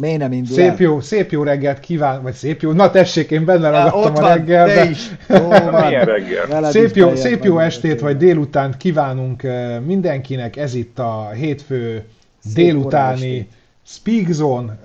Miért nem indul Szép jó, szép jó reggelt kíván, vagy szép jó, na tessék, én benne ragadtam a reggelbe. Is. Jó, Milyen reggel? Szép jó, szép jó estét, vagy délután kívánunk mindenkinek, ez itt a hétfő délutáni Speak Zone,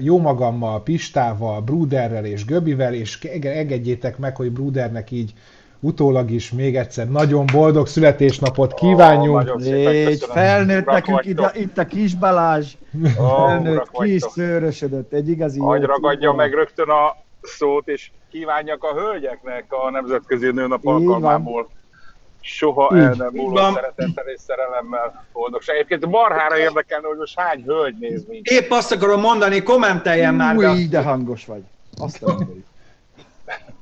jó magammal, Pistával, Bruderrel és Göbivel, és engedjétek meg, hogy Brudernek így utólag is még egyszer nagyon boldog születésnapot kívánjunk. Oh, Légy, felnőtt nekünk ide, itt a kis Balázs. Oh, felnőtt, kis szőrösödött, egy igazi Hogy ragadja meg rögtön a szót, és kívánjak a hölgyeknek a Nemzetközi Nőnap alkalmából. Soha Így. el nem múló szeretettel és szerelemmel boldogság. Egyébként marhára érdekelne, hogy most hány hölgy néz minket. Épp azt akarom mondani, kommenteljen már. Új, de hangos vagy. Azt a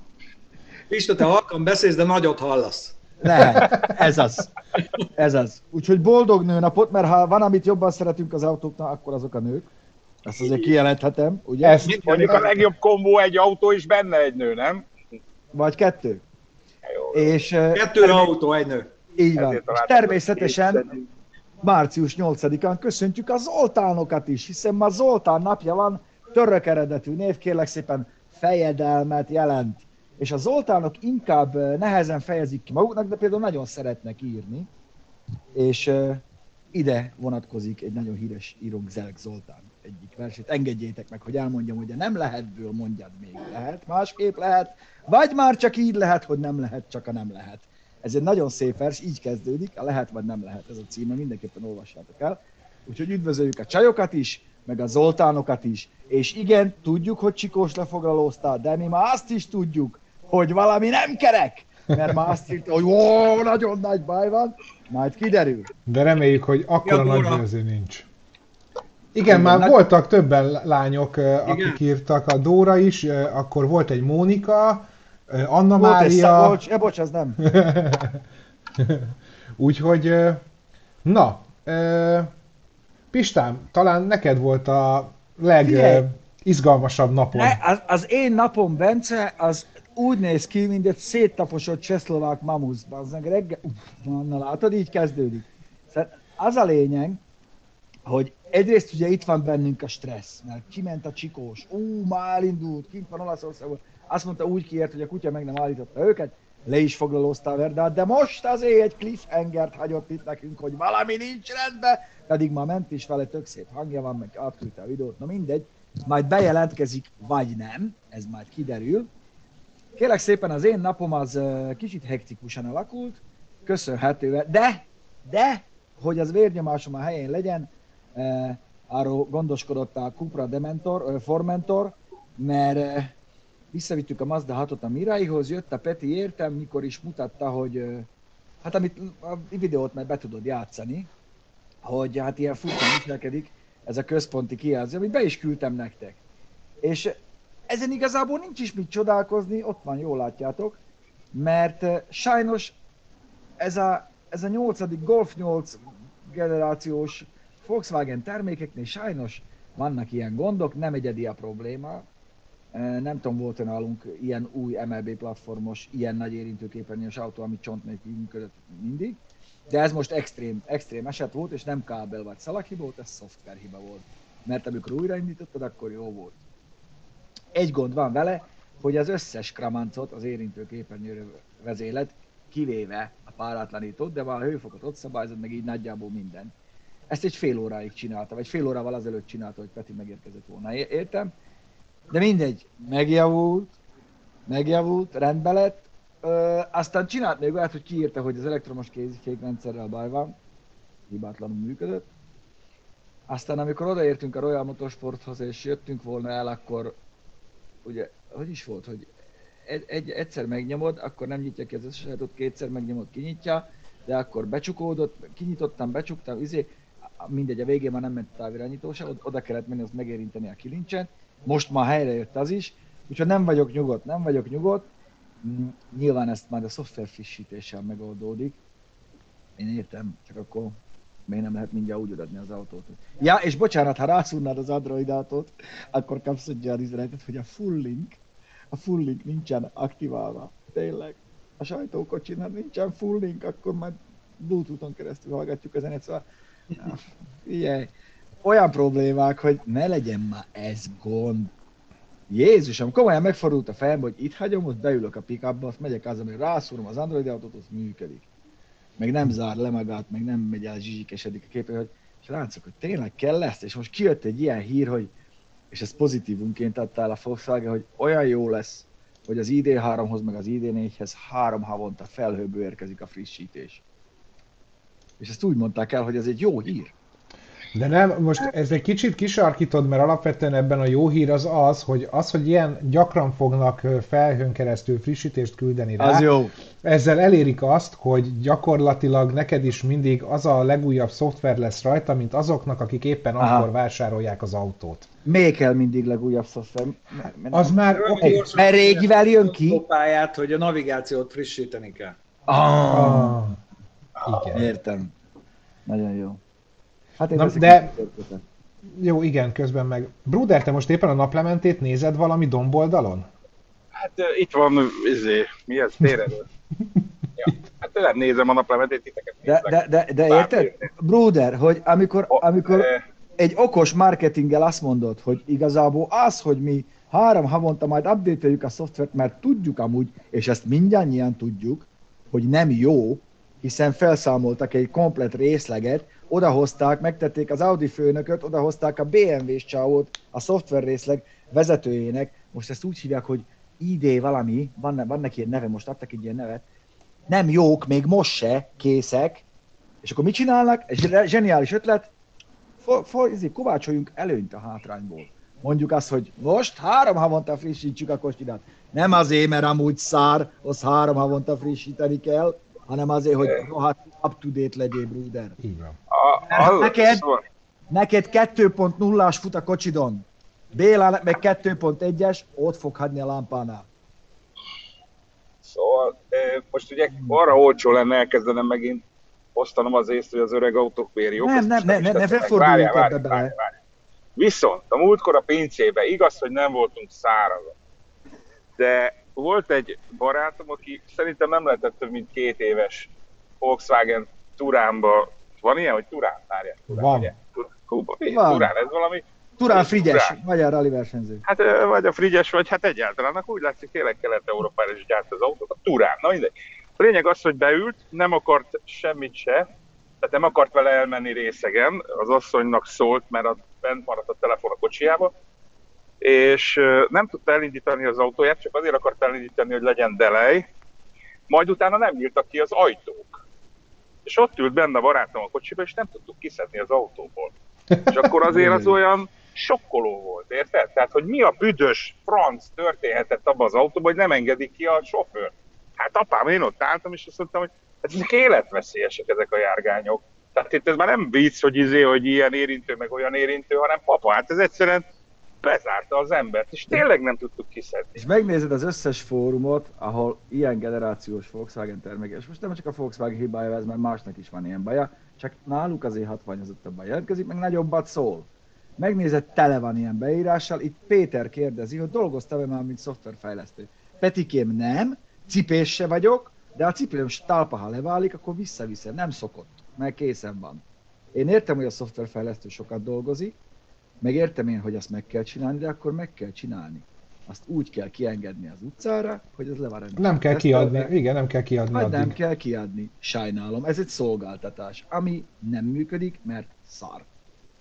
Pista, te halkan beszélsz, de nagyot hallasz. Ne, ez az. Ez az. Úgyhogy boldog nőnapot, mert ha van, amit jobban szeretünk az autóknál, akkor azok a nők. Ezt azért kijelenthetem, ugye? Ezt mondjuk a legjobb kombó egy autó is benne egy nő, nem? Vagy kettő. Jó. És, Kettő term- autó, egy nő. Így van. És természetesen március 8-án köszöntjük az Zoltánokat is, hiszen ma Zoltán napja van, török eredetű név, kérlek szépen fejedelmet jelent és a Zoltánok inkább nehezen fejezik ki maguknak, de például nagyon szeretnek írni, és ide vonatkozik egy nagyon híres írók Zelk Zoltán egyik versét. Engedjétek meg, hogy elmondjam, hogy nem lehetből mondjad még lehet, másképp lehet, vagy már csak így lehet, hogy nem lehet, csak a nem lehet. Ez egy nagyon szép vers, így kezdődik, a lehet vagy nem lehet ez a címe, mindenképpen olvassátok el. Úgyhogy üdvözöljük a csajokat is, meg a Zoltánokat is. És igen, tudjuk, hogy Csikós lefoglalóztál, de mi már azt is tudjuk, hogy valami nem kerek, mert már azt írta, hogy ó, nagyon nagy baj van, majd kiderül. De reméljük, hogy akkora ja, nagy bőző nincs. Igen, már nagy... voltak többen lányok, Igen. akik írtak, a Dóra is, akkor volt egy Mónika, Anna volt Mária... Egy bocs, bocs, ez nem. Úgyhogy, na, Pistám, talán neked volt a legizgalmasabb napon. Ne, az, az én napom, Bence, az úgy néz ki, mint egy széttaposott csehszlovák mamusz, bazdmeg reggel, uff, na látod, így kezdődik. Szóval az a lényeg, hogy egyrészt ugye itt van bennünk a stressz, mert kiment a csikós, ú, már indult, kint van Olaszországban, azt mondta úgy kiért, hogy a kutya meg nem állította őket, le is foglalózta a verdát, de most azért egy cliffhangert hagyott itt nekünk, hogy valami nincs rendben, pedig ma ment is vele, tök szép hangja van, meg átküldte a videót, na mindegy, majd bejelentkezik, vagy nem, ez majd kiderül, Kérlek szépen, az én napom az kicsit hektikusan alakult, köszönhetően, de, de, hogy az vérnyomásom a helyén legyen, arról gondoskodott a Cupra Dementor, Formentor, mert visszavittük a Mazda 6-ot a Miraihoz, jött a Peti értem, mikor is mutatta, hogy hát amit a videót már be tudod játszani, hogy hát ilyen fután viselkedik, ez a központi kijelző, amit be is küldtem nektek. És ezen igazából nincs is mit csodálkozni, ott van, jól látjátok, mert uh, sajnos ez a, ez a 8. Golf 8 generációs Volkswagen termékeknél sajnos vannak ilyen gondok, nem egyedi a probléma. Uh, nem tudom, volt nálunk ilyen új MLB platformos, ilyen nagy érintőképernyős autó, ami csont nélkül működött mindig. De ez most extrém, extrém eset volt, és nem kábel vagy szalaghiba volt, ez szoftver hiba volt. Mert amikor újraindítottad, akkor jó volt. Egy gond van vele, hogy az összes kramancot az érintő képernyőre vezélet, kivéve a páratlanítót, de van a hőfokot ott szabályozott, meg így nagyjából minden. Ezt egy fél óráig csinálta, vagy fél órával azelőtt csinálta, hogy Peti megérkezett volna. Értem? De mindegy, megjavult, megjavult, rendbe lett. Ö, aztán csinált még olyat, hogy kiírta, hogy az elektromos kézifékrendszerrel baj van, hibátlanul működött. Aztán amikor odaértünk a Royal Motorsporthoz és jöttünk volna el, akkor ugye, hogy is volt, hogy egy, egy, egyszer megnyomod, akkor nem nyitja ki az összes ott kétszer megnyomod, kinyitja, de akkor becsukódott, kinyitottam, becsuktam, izé, mindegy, a végén már nem ment távirányító se, oda kellett menni, azt megérinteni a kilincset, most már helyre jött az is, úgyhogy nem vagyok nyugodt, nem vagyok nyugodt, nyilván ezt már a szoftver frissítéssel megoldódik, én értem, csak akkor miért nem lehet mindjárt úgy adni az autót. Ja, és bocsánat, ha rászúrnád az Android-autót, akkor kapsz egy olyan üzenetet, hogy a full link, a full link nincsen aktiválva. Tényleg. A sajtókocsinál nincsen full link, akkor majd Bluetooth-on keresztül hallgatjuk a zenét, szóval figyelj, olyan problémák, hogy ne legyen már ez gond. Jézusom, komolyan megfordult a fejem, hogy itt hagyom, ott beülök a pickupba, azt megyek az, hogy rászúrom az Android autót, az működik. Meg nem zár le magát, meg nem megy el zsizsikesedik a képe, hogy srácok, hogy tényleg kell ezt, és most kijött egy ilyen hír, hogy, és ez pozitívunként adtál a Volkswagen, hogy olyan jó lesz, hogy az ID3-hoz meg az ID4-hez három havonta felhőből érkezik a frissítés. És ezt úgy mondták el, hogy ez egy jó hír. De nem, most ez egy kicsit kisarkítod, mert alapvetően ebben a jó hír az az, hogy az, hogy ilyen gyakran fognak felhőn keresztül frissítést küldeni rá, Az jó. ezzel elérik azt, hogy gyakorlatilag neked is mindig az a legújabb szoftver lesz rajta, mint azoknak, akik éppen Aha. akkor vásárolják az autót. Még kell mindig legújabb szoftver. Mert- Az már. Okay. Mert régivel jön ki. Pályát, hogy a navigációt frissíteni kell. Ah, Ah, igen. értem. Nagyon jó. Hát én Na, de-. Jó, igen, közben meg. Bruder, te most éppen a naplementét nézed valami domboldalon? Hát ö, itt van, izé, mi ez, téredő? ja. Hát nem nézem a naplemetét, titeket De, nézlek. de, de, de Bár érted? Bruder, hogy amikor, amikor ö, egy okos marketinggel azt mondod, hogy igazából az, hogy mi három havonta majd update a szoftvert, mert tudjuk amúgy, és ezt mindannyian tudjuk, hogy nem jó, hiszen felszámoltak egy komplet részleget, odahozták, megtették az Audi főnököt, odahozták a BMW-s csávót, a szoftver részleg vezetőjének, most ezt úgy hívják, hogy ID valami, van, van neki egy neve, most adtak egy ilyen nevet, nem jók, még most se készek, és akkor mit csinálnak? Egy zseniális ötlet, for, for, izé, kovácsoljunk előnyt a hátrányból. Mondjuk azt, hogy most három havonta frissítsük a kocsidat. Nem azért, mert amúgy szár, az három havonta frissíteni kell, hanem azért, hogy rohadt up-to-date legyél, Bruder. Van. a, Neked? Szóval, Neked 2.0-as fut a kocsidon. Bélának meg 2.1-es, ott fog hagyni a lámpánál. szóval most ugye arra olcsó lenne elkezdenem megint osztanom az észt, hogy az öreg autók miért jók. Nem, nem, most ne- ne- ne forduljunk Várjál, ebbe várjál, bele. várjál, várjál. Viszont a múltkor a pincébe, igaz, hogy nem voltunk szárazak, de volt egy barátom, aki szerintem nem lehetett több mint két éves Volkswagen Turánba, van ilyen, hogy Turán? Várjál, Turán, Van. ugye? Tur- Kuba, Van. Turán, ez valami Turán Frigyes, Turán. magyar rally versenyző. Hát vagy a Frigyes, vagy hát egyáltalán, akkor úgy látszik, tényleg Kelet-Európára is gyárt az autót, a Turán, na mindegy. A lényeg az, hogy beült, nem akart semmit se, tehát nem akart vele elmenni részegen, az asszonynak szólt, mert a, bent maradt a telefon a kocsiába, és nem tudta elindítani az autóját, csak azért akart elindítani, hogy legyen delej, majd utána nem nyíltak ki az ajtók. És ott ült benne a barátom a kocsiba, és nem tudtuk kiszedni az autóból. És akkor azért az olyan sokkoló volt, érted? Tehát, hogy mi a büdös franc történhetett abban az autóban, hogy nem engedik ki a sofőr. Hát apám, én ott álltam, és azt mondtam, hogy hát ezek életveszélyesek ezek a járgányok. Tehát itt ez már nem vicc, hogy izé, hogy ilyen érintő, meg olyan érintő, hanem papa, hát ez egyszerűen bezárta az embert, és tényleg nem tudtuk kiszedni. És megnézed az összes fórumot, ahol ilyen generációs Volkswagen termékes. Most nem csak a Volkswagen hibája ez, mert másnak is van ilyen baja, csak náluk azért hatványozottabban jelentkezik, meg nagyobbat szól. Megnézed, tele van ilyen beírással, itt Péter kérdezi, hogy dolgoztam-e már, mint szoftverfejlesztő. Petikém nem, cipés se vagyok, de a cipőm talpa, ha leválik, akkor visszaviszem, nem szokott, mert készen van. Én értem, hogy a szoftverfejlesztő sokat dolgozik, meg értem én, hogy azt meg kell csinálni, de akkor meg kell csinálni. Azt úgy kell kiengedni az utcára, hogy az le van. Nem kell kiadni, igen, nem kell kiadni Vagy nem addig. kell kiadni. Sajnálom, ez egy szolgáltatás, ami nem működik, mert szar.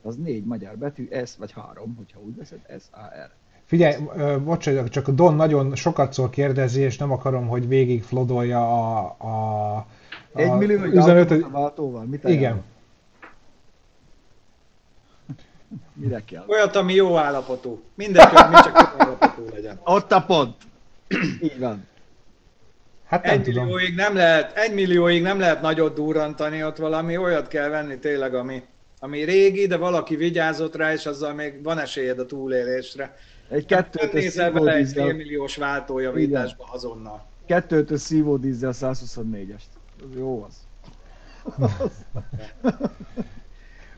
Az négy magyar betű, S vagy három, hogyha úgy veszed, S-A-R. Figyelj, ö, bocs, csak a Don nagyon sokat szól kérdezi, és nem akarom, hogy végig flodolja a, a, a Egy millió üzenetet. váltóval, mit Igen. Mire kell? Olyat, ami jó állapotú. Mindegy, mi csak jó állapotú legyen. Ott a pont. Így van. Hát nem Egy tudom. millióig nem lehet, egy millióig nem lehet nagyot durrantani, ott valami olyat kell venni tényleg, ami, ami régi, de valaki vigyázott rá, és azzal még van esélyed a túlélésre. Egy Nem kettőtös nézel bele egy félmilliós váltójavításba azonnal. kettőtös szívódízzel 124-est. Az jó az.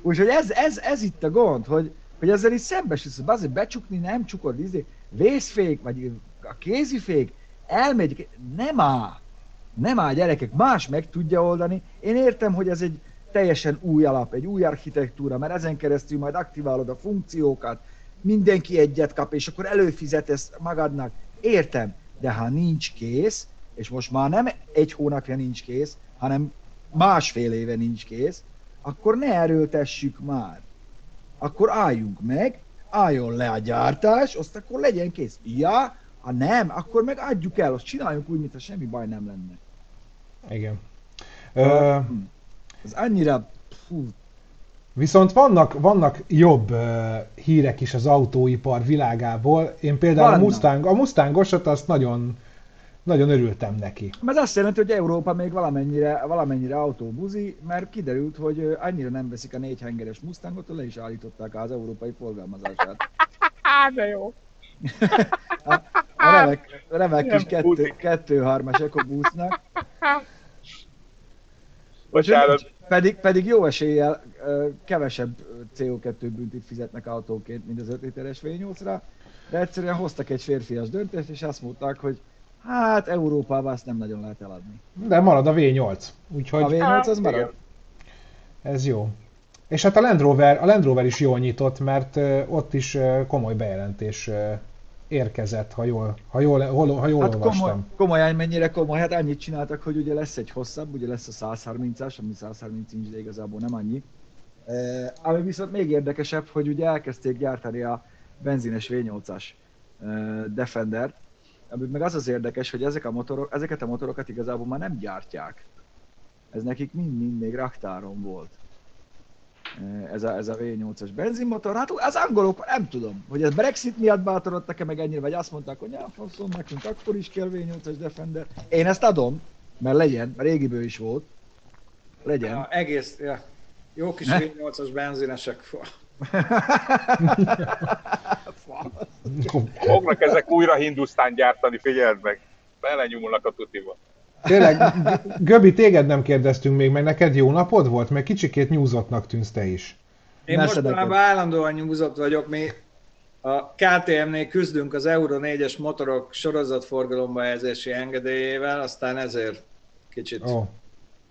Úgyhogy ez, ez, ez itt a gond, hogy, hogy ezzel is szembesülsz, azért becsukni nem csukod, izé, vészfék, vagy a kézifék, elmegy, nem áll. Nem áll gyerekek, más meg tudja oldani. Én értem, hogy ez egy, teljesen új alap, egy új architektúra, mert ezen keresztül majd aktiválod a funkciókat, mindenki egyet kap, és akkor előfizetesz magadnak. Értem, de ha nincs kész, és most már nem egy hónapja nincs kész, hanem másfél éve nincs kész, akkor ne erőltessük már. Akkor álljunk meg, álljon le a gyártás, azt akkor legyen kész. Ja, ha nem, akkor meg adjuk el, azt csináljunk úgy, mintha semmi baj nem lenne. Igen. Ö... Ez annyira... Fú. Viszont vannak, vannak jobb uh, hírek is az autóipar világából. Én például vannak. a Mustang, a Mustangosat azt nagyon, nagyon örültem neki. Mert azt jelenti, hogy Európa még valamennyire, valamennyire autóbuzi, mert kiderült, hogy annyira nem veszik a négyhengeres Mustangot, hogy le is állították az európai forgalmazását. De jó. a, a remek, a remek kis kettő, kettő-hármas EcoBoost-nak. Bocsánat. Pedig, pedig jó eséllyel kevesebb CO2 büntit fizetnek autóként, mint az 5 literes V8-ra, de egyszerűen hoztak egy férfias döntést, és azt mondták, hogy hát Európában azt nem nagyon lehet eladni. De marad a V8. Úgyhogy... A V8 az marad. Ez jó. És hát a Land Rover, a Land Rover is jól nyitott, mert ott is komoly bejelentés érkezett, ha jól, ha jól, hol, ha jól hát olvastam. Komoly, komolyan mennyire komoly, hát annyit csináltak, hogy ugye lesz egy hosszabb, ugye lesz a 130-as, ami 130 inch, de igazából nem annyi. E, ami viszont még érdekesebb, hogy ugye elkezdték gyártani a benzines V8-as e, Defender, ami meg az az érdekes, hogy ezek a motorok, ezeket a motorokat igazából már nem gyártják. Ez nekik mind-mind még raktáron volt ez a, ez a V8-as benzinmotor. Hát az angolok, nem tudom, hogy ez Brexit miatt bátorodtak-e meg ennyire, vagy azt mondták, hogy ja, faszom, nekünk akkor is kell V8-as Defender. Én ezt adom, mert legyen, mert régiből is volt. Legyen. Ja, egész, ja. Jó kis V8-as benzinesek. Fognak ezek újra Hindusztán gyártani, figyeld meg. Belenyúlnak a tutiba. Tényleg, Göbi, téged nem kérdeztünk még, meg neked jó napod volt? Meg kicsikét nyúzottnak tűnsz te is. Én mostanában állandóan nyúzott vagyok, mi a KTM-nél küzdünk az Euro 4-es motorok sorozatforgalomba helyezési engedélyével, aztán ezért kicsit... Oh.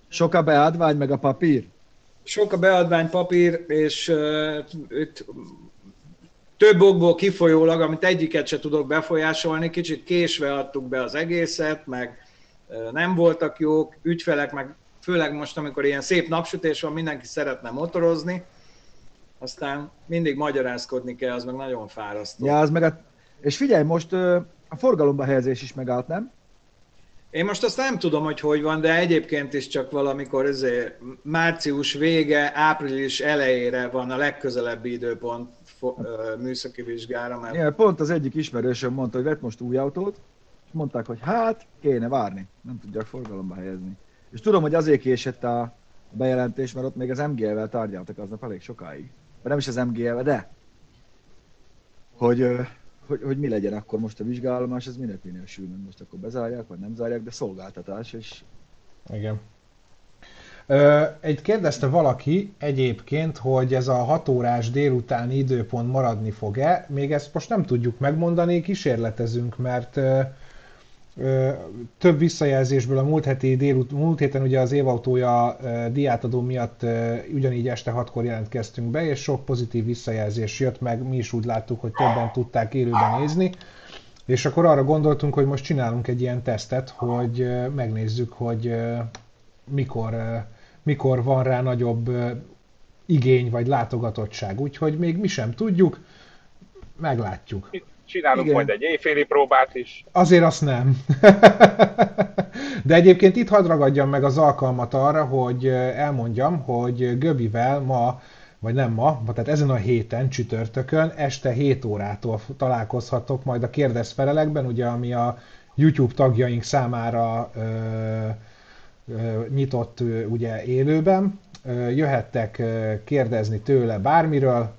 Sok a beadvány, meg a papír? Sok a beadvány, papír, és uh, itt több okból kifolyólag, amit egyiket se tudok befolyásolni, kicsit késve adtuk be az egészet, meg nem voltak jók, ügyfelek, meg főleg most, amikor ilyen szép napsütés van, mindenki szeretne motorozni, aztán mindig magyarázkodni kell, az meg nagyon fárasztó. Ja, az meg a... És figyelj, most a forgalomba helyezés is megállt, nem? Én most azt nem tudom, hogy hogy van, de egyébként is csak valamikor ezért március vége, április elejére van a legközelebbi időpont műszaki vizsgára. Mert... Ja, pont az egyik ismerősöm mondta, hogy vett most új autót, és mondták, hogy hát kéne várni, nem tudják forgalomba helyezni. És tudom, hogy azért késett a bejelentés, mert ott még az MGL-vel tárgyaltak aznap elég sokáig. Vagy nem is az MGL-vel, de hogy, hogy, hogy, mi legyen akkor most a vizsgálomás, ez minek minősül, most akkor bezárják, vagy nem zárják, de szolgáltatás, és... Igen. Egy kérdezte valaki egyébként, hogy ez a 6 órás délutáni időpont maradni fog-e. Még ezt most nem tudjuk megmondani, kísérletezünk, mert több visszajelzésből a múlt, heti délut, múlt héten ugye az évautója diátadó miatt ugyanígy este hatkor jelentkeztünk be, és sok pozitív visszajelzés jött meg, mi is úgy láttuk, hogy többen tudták élőben nézni, és akkor arra gondoltunk, hogy most csinálunk egy ilyen tesztet, hogy megnézzük, hogy mikor, mikor van rá nagyobb igény vagy látogatottság. Úgyhogy még mi sem tudjuk, meglátjuk. Csinálunk Igen. majd egy éjféli próbát is. Azért azt nem. De egyébként itt hadd ragadjam meg az alkalmat arra, hogy elmondjam, hogy Göbivel ma, vagy nem ma, tehát ezen a héten, csütörtökön, este 7 órától találkozhatok majd a kérdezfelelekben, ugye ami a YouTube tagjaink számára ö, nyitott ugye élőben. Jöhettek kérdezni tőle bármiről,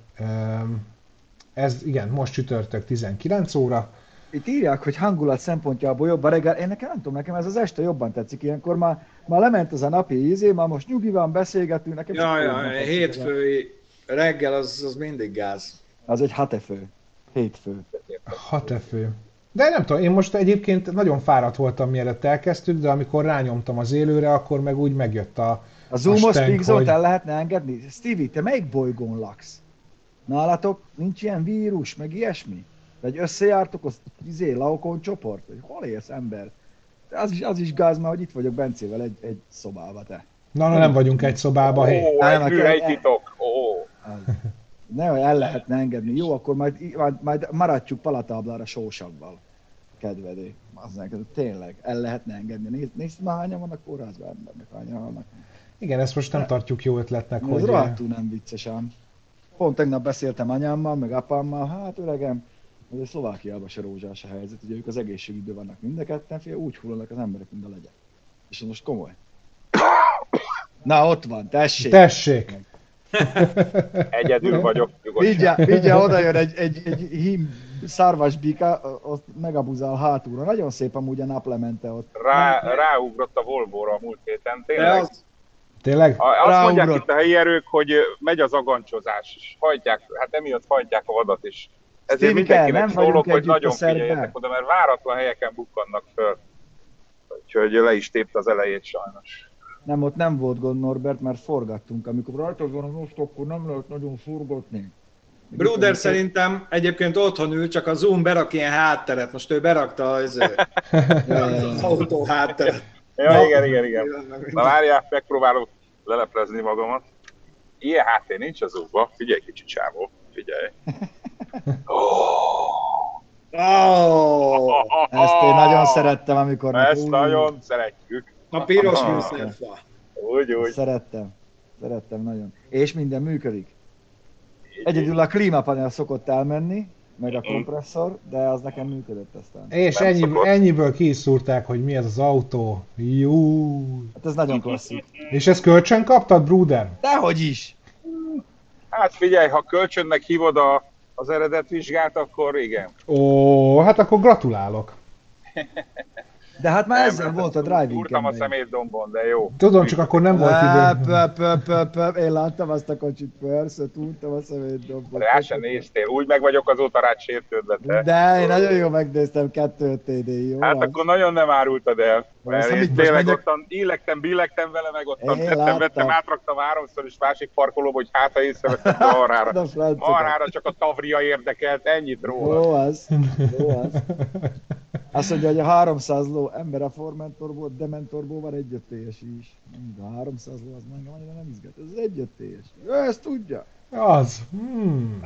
ez igen, most csütörtök 19 óra. Itt írják, hogy hangulat szempontjából jobb a reggel. Én nekem nem tudom, nekem ez az este jobban tetszik. Ilyenkor már, már lement az a napi ízé, már most nyugi van, beszélgetünk. Nekem ja, ja, hétfői reggel az, az mindig gáz. Az egy hatefő. Hétfő. Hatefő. De nem tudom, én most egyébként nagyon fáradt voltam, mielőtt elkezdtük, de amikor rányomtam az élőre, akkor meg úgy megjött a, A zoomos pixelt hogy... el lehetne engedni? Stevie, te melyik bolygón laksz? Nálatok nincs ilyen vírus, meg ilyesmi? Vagy összejártok az izé, Laokon csoport? Vagy hol élsz ember? Az is, az is gáz, mert hogy itt vagyok Bencével egy, egy szobába, te. Na, na nem vagyunk egy szobába, hé. Ó, egy egy titok. Ó. Ne, el lehetne engedni. Jó, akkor majd, majd, majd maradjuk palatáblára sósabbal. Kedvedé. Az neked, tényleg, el lehetne engedni. Nézd, nézd már hányan vannak kórházban embernek, hányan vannak. Igen, ezt most nem tartjuk jó ötletnek, Ez hogy... Ez rohadtul nem vicces ám. Pont tegnap beszéltem anyámmal, meg apámmal, hát öregem, a Szlovákiában se rózsás a helyzet, ugye ők az egészségügyben vannak mind a ketten, fél, úgy hullanak az emberek, mint a legyek. És most komoly. Na, ott van, tessék! Tessék! Egyedül vagyok, nyugodtan. Vigyá, oda jön egy, egy, egy hím szarvasbika, azt megabuzál hátulra. Nagyon szép amúgy a naplemente ott. Rá, ráugrott a Volvo-ra a múlt héten, tényleg. Az... Tényleg? Azt Ráugrott. mondják itt a helyi erők, hogy megy az agancsozás, és hajtják, hát emiatt hajtják a vadat is. Ezért mindenkinek szólok, hogy nagyon figyeljetek oda, mert váratlan helyeken bukkannak föl. Úgyhogy le is tépte az elejét sajnos. Nem, ott nem volt gond Norbert, mert forgattunk. Amikor rajtad van az most, akkor nem lehet nagyon forgatni. Bruder szerintem egyébként otthon ül, csak a Zoom berak ilyen hátteret. Most ő berakta az, az autó hátteret. Ja, igen, igen, igen. Na várjál, megpróbálok leleplezni magamat. Ilyen háttér nincs az Zoomba. Figyelj kicsit, csávó. Figyelj. Oh, ezt én nagyon szerettem, amikor... Ezt úgy, nagyon szeretjük. A piros műszerfa. Úgy, úgy. Szerettem. Szerettem nagyon. És minden működik. Egyedül a klímapanel szokott elmenni, meg a kompresszor, de az nekem működött aztán. És ennyi, ennyiből ki is szúrták, hogy mi ez az autó. Jú. Hát ez nagyon klasszik. És ezt kölcsön kaptad, Bruder? Dehogy is. Hát figyelj, ha kölcsönnek hívod a az eredet vizsgát, akkor igen. Ó, hát akkor gratulálok. De hát már ezzel volt a driving Úrtam a szemétdombon, de jó. Tudom, csak akkor nem volt idő. Én láttam azt a kocsit, persze, tudtam a szemétdombon. Rá sem néztél, úgy meg vagyok azóta rád sértődve. De én nagyon jól megnéztem kettő TD, jó? Hát az. akkor nagyon nem árultad el. Mert én tényleg ottan illektem, billegtem vele, meg ottan tettem, vettem, átraktam háromszor is másik parkolóba, hogy hát ha észrevettem a marhára. Marhára csak a tavria érdekelt, ennyit róla. Jó az, jó az. Azt mondja, hogy a 300 ló ember a Formentorból, Dementorból van egyöttélyes is. De a 300 ló az engem annyira nem izgat. Ez egyöttélyes. Ő ezt tudja. Az. Hmm.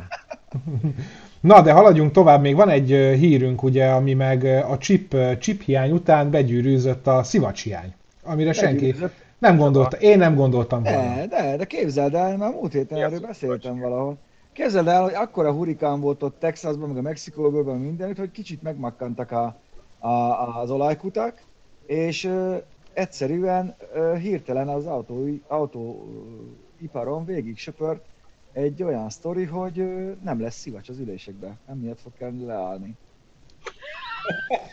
Na, de haladjunk tovább. Még van egy hírünk, ugye, ami meg a chip, chip hiány után begyűrűzött a szivacs hiány. Amire senki nem gondolta. Én nem gondoltam volna. De, de, de képzeld el, már múlt héten erről beszéltem valahol. Képzeld el, hogy akkora hurikán volt ott Texasban, meg a Mexikóban, mindenütt, hogy kicsit megmakkantak a, a, az olajkutak, és ö, egyszerűen ö, hirtelen az autó, autóiparon végig söpört egy olyan sztori, hogy ö, nem lesz szivacs az ülésekbe, emiatt fog kelleni leállni.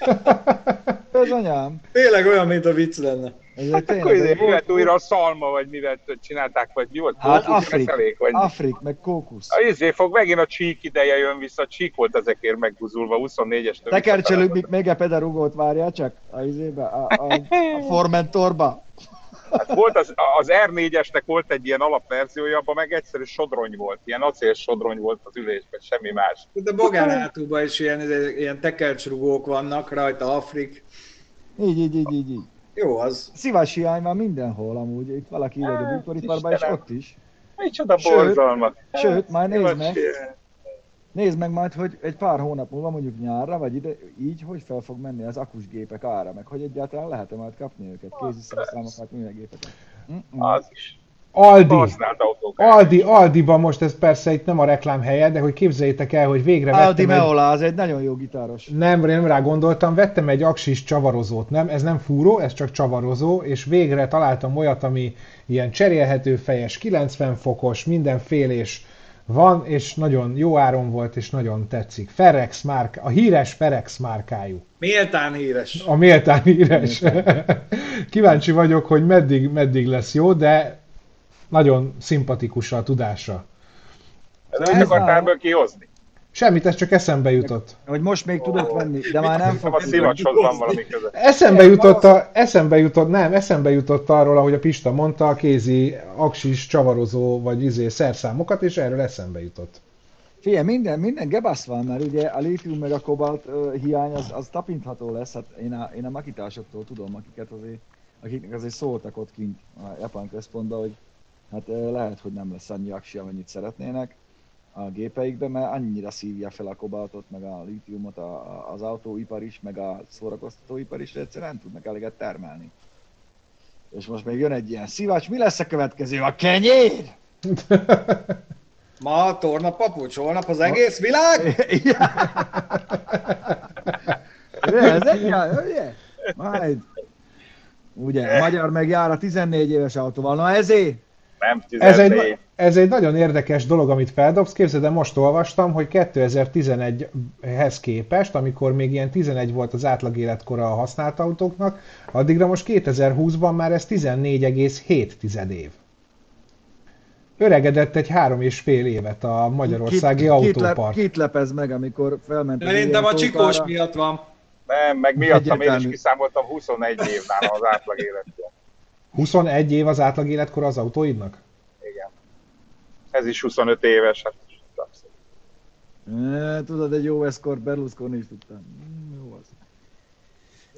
Ez anyám. Tényleg olyan, mint a vicc lenne. Ez hát akkor izé, volt, újra a szalma, vagy mivel csinálták, vagy mi volt? Hát Afrik, elég, vagy... Afrik, meg kókusz. A izé fog, megint a csík ideje jön vissza, a csík volt ezekért megbuzulva, 24-es Tekercselőbb, még még a pedagógot várja csak a izébe, a, a, a Formentorba. Hát volt az, az R4-esnek volt egy ilyen alapverziója, abban meg egyszerű sodrony volt, ilyen acél sodrony volt az ülésben, semmi más. De Bogán hátulban is ilyen, ilyen tekercsrugók vannak, rajta Afrik. Így, így, így, így. így. Jó az. Szívás hiány van mindenhol amúgy, itt valaki írja a bútoriparban, és ott is. Micsoda borzalmat. Sőt, sőt már nézd meg, nézd meg majd, hogy egy pár hónap múlva, mondjuk nyárra, vagy ide, így, hogy fel fog menni az akusgépek ára, meg hogy egyáltalán lehet-e majd kapni őket, kézi szerszámokat, művegépeket. Az is. Aldi. Aldi, Aldiban most ez persze itt nem a reklám helye, de hogy képzeljétek el, hogy végre vettem Aldi Meola, egy... az egy nagyon jó gitáros. Nem, nem rá gondoltam, vettem egy aksis csavarozót, nem, ez nem fúró, ez csak csavarozó, és végre találtam olyat, ami ilyen cserélhető fejes, 90 fokos, mindenfélés van, és nagyon jó áron volt, és nagyon tetszik. Ferex márk, a híres Ferex márkájú. Méltán híres. A méltán híres. Méltán. Kíváncsi vagyok, hogy meddig, meddig lesz jó, de nagyon szimpatikus a tudása. Ez nem akartál ebből kihozni? Semmit, ez csak eszembe jutott. Hogy most még tudok venni, de már nem fog... A szivacshoz van valami köze. Eszembe jutott, a, eszembe jutott, nem, eszembe jutott arról, ahogy a Pista mondta, a kézi aksis csavarozó, vagy izé szerszámokat, és erről eszembe jutott. Figyelj, minden, minden gebasz van, mert ugye a lítium meg a kobalt uh, hiány az, az tapintható lesz, hát én a, én a makitásoktól tudom, akiket azért, akiknek azért szóltak ott kint a Japán központban, hogy hát lehet, hogy nem lesz annyi aksi, amennyit szeretnének a gépeikben, mert annyira szívja fel a kobaltot, meg a lítiumot a, az autóipar is, meg a szórakoztatóipar is, egyszerűen nem tudnak eleget termelni. És most még jön egy ilyen szivacs, mi lesz a következő? A kenyér? Ma a torna papucs, holnap az egész világ? Ez egy, ugye? Majd. Ugye, magyar meg jár a 14 éves autóval, na ezért? Nem Ez 14. egy, ez egy nagyon érdekes dolog, amit feldobsz. Képzeld, de most olvastam, hogy 2011-hez képest, amikor még ilyen 11 volt az átlag életkora a használt autóknak, addigra most 2020-ban már ez 14,7 év. Öregedett egy három és fél évet a magyarországi Kit- kitlep- autópark. Kitlepez meg, amikor felment. Szerintem a csikós miatt van. Nem, meg miattam én is kiszámoltam 21 év nála az átlag életkor. 21 év az átlag életkora az autóidnak? Igen. Ez is 25 éves, hát abszolút. E, tudod, egy jó eszkort Berlusconi is tudtam. Mm, jó az.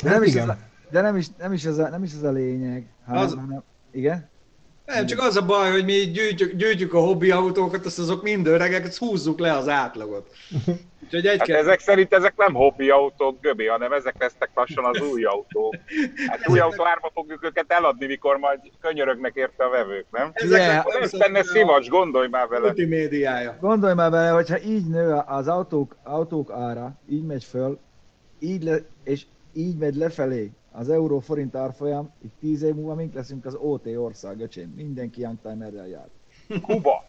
De Hát nem is, igen. ez a, de nem is, nem is ez a, nem is ez a lényeg, hanem, Az- hanem igen? Nem, csak az a baj, hogy mi gyűjtjük, gyűjtjük a hobbi autókat, azt azok mind öregek, azt húzzuk le az átlagot. Úgyhogy egy Hát kell... ezek szerint ezek nem hobbi autók, Göbi, hanem ezek lesznek lassan az új autók. Hát új autó árba fogjuk őket eladni, mikor majd könyörögnek érte a vevők, nem? Ezeknek Nem lesz benne szivacs, gondolj már vele. multimédiája. Gondolj már bele, hogyha így nő az autók, autók ára, így megy föl, így le, és így megy lefelé az euró-forint árfolyam, így tíz év múlva mink leszünk az OT ország, öcsém. Mindenki youngtimerrel jár. Kuba.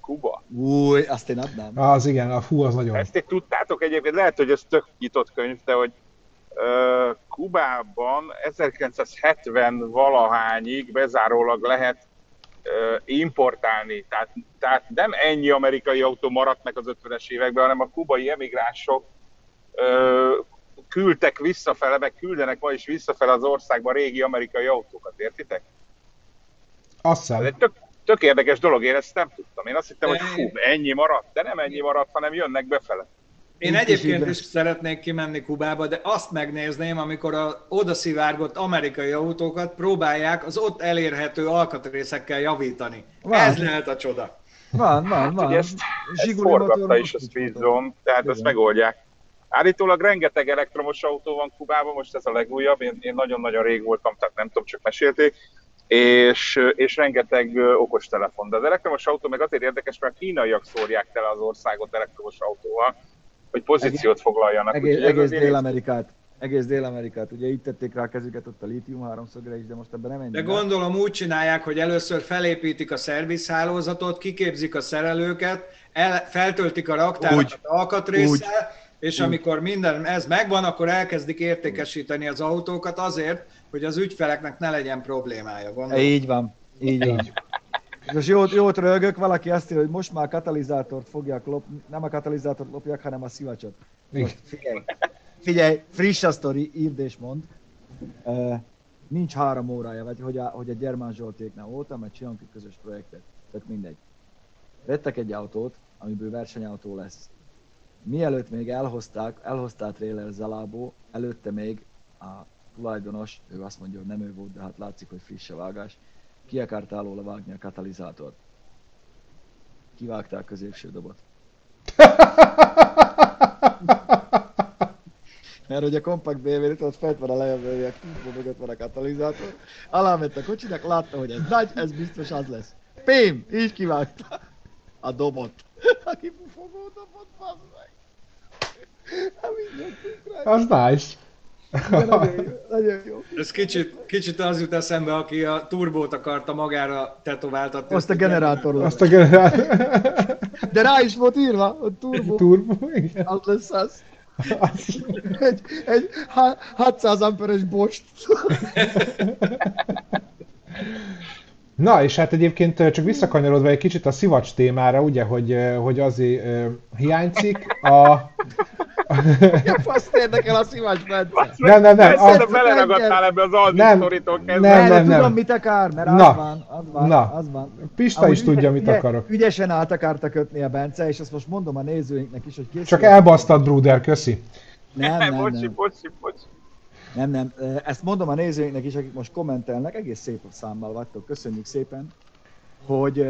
Kuba. Új, azt én adnám. Az igen, a fú, az nagyon. Ezt egy tudtátok egyébként, lehet, hogy ez tök nyitott könyv, de hogy ö, Kubában 1970 valahányig bezárólag lehet importálni. Tehát, tehát nem ennyi amerikai autó maradt meg az 50-es években, hanem a kubai emigránsok küldtek visszafele, meg küldenek ma is visszafele az országba régi amerikai autókat, értitek? Azt Ez hiszem. egy tök, tök érdekes dolog, én ezt nem tudtam. Én azt hittem, hogy fú, ennyi maradt, de nem ennyi maradt, hanem jönnek befele. Én Így egyébként is is szeretnék kimenni Kubába, de azt megnézném, amikor a oda szivárgott amerikai autókat próbálják az ott elérhető alkatrészekkel javítani. Van. Ez lehet a csoda. Van, van, van. Ugye ezt, ezt forgatta is a most Speed motor. Zone, tehát Igen. ezt megoldják. Állítólag rengeteg elektromos autó van Kubában, most ez a legújabb, én, én nagyon-nagyon rég voltam, tehát nem tudom, csak mesélték, és, és rengeteg okostelefon. De az elektromos autó meg azért érdekes, mert a kínaiak szórják tele az országot elektromos autóval, hogy pozíciót foglaljanak. Egész, ez egész Dél-Amerikát. Egész Dél-Amerikát. Ugye itt tették rá a kezüket ott a lítium háromszögre is, de most ebben nem De menjünk. gondolom úgy csinálják, hogy először felépítik a szervizhálózatot, kiképzik a szerelőket, el, feltöltik a raktárat alkatrészsel, és amikor minden ez megvan, akkor elkezdik értékesíteni az autókat azért, hogy az ügyfeleknek ne legyen problémája. Gondolom. Így van. Így van. Most jót, jót rögök, valaki azt írja, hogy most már a katalizátort fogják lopni, nem a katalizátort lopják, hanem a szivacsot. Most figyelj, figyelj, friss a sztori, írd és mond. Uh, nincs három órája, vagy hogy a, hogy a Gyermán Zsoltéknál voltam, mert csinálunk egy közös projektet. Tehát mindegy. Vettek egy autót, amiből versenyautó lesz. Mielőtt még elhozták, elhozták trailer Zalából, előtte még a tulajdonos, ő azt mondja, hogy nem ő volt, de hát látszik, hogy friss a vágás, ki akart alóla vágni a katalizátort. Kivágták középső dobot. Mert hogy a kompakt BMW-t ott fent van a lejövőjek, tudva mögött van a katalizátor. Aláment a kocsinak, látta, hogy ez nagy, ez biztos az lesz. Pém! Így kivágta a dobot. A kipufogó dobot, bazd meg. Hát. Az nice. De Nagyon jó, nagyon jó. Ez kicsit, kicsit az jut eszembe, aki a turbót akarta magára tetováltatni. Azt a generátorról. Azt a generál... De rá is volt írva, a turbo. Turbo, igen. Az lesz az. Az... Egy, egy há- 600 amperes bost. Na, és hát egyébként csak visszakanyarodva egy kicsit a szivacs témára, ugye, hogy, hogy azért uh, hiányzik a... Azt érdekel a szivacs, Bence. Nem, nem, nem. Azt a... beleragadtál ebbe az Aldi nem. Nem, nem, nem. tudom, mit akar, mert Na. az van, az van, Na. az van. Pista Amúgy is tudja, mit akarok. Ügyesen át akarta kötni a Bence, és azt most mondom a nézőinknek is, hogy készül. Csak elbasztad, Bruder, köszi. Nem, nem, nem. Bocsi, bocsi, bocsi. Nem, nem. Ezt mondom a nézőinknek is, akik most kommentelnek, egész szép számmal vagytok, köszönjük szépen, hogy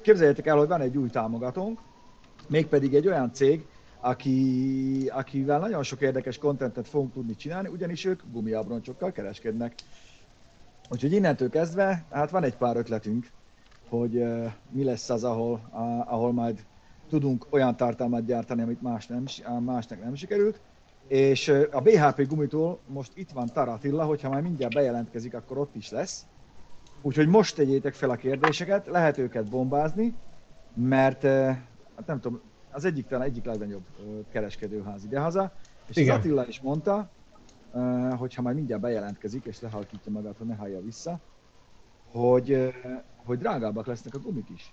képzeljétek el, hogy van egy új támogatónk, mégpedig egy olyan cég, aki, akivel nagyon sok érdekes kontentet fogunk tudni csinálni, ugyanis ők gumiabroncsokkal kereskednek. Úgyhogy innentől kezdve, hát van egy pár ötletünk, hogy mi lesz az, ahol, ahol majd tudunk olyan tartalmat gyártani, amit más nem, másnak nem sikerült, és a BHP gumitól most itt van Taratilla, hogyha már mindjárt bejelentkezik, akkor ott is lesz. Úgyhogy most tegyétek fel a kérdéseket, lehet őket bombázni, mert hát nem tudom, az egyik talán egyik legnagyobb kereskedőház idehaza, és Igen. az Attila is mondta, hogyha majd mindjárt bejelentkezik, és lehalkítja magát, hogy ne hallja vissza, hogy, hogy drágábbak lesznek a gumik is.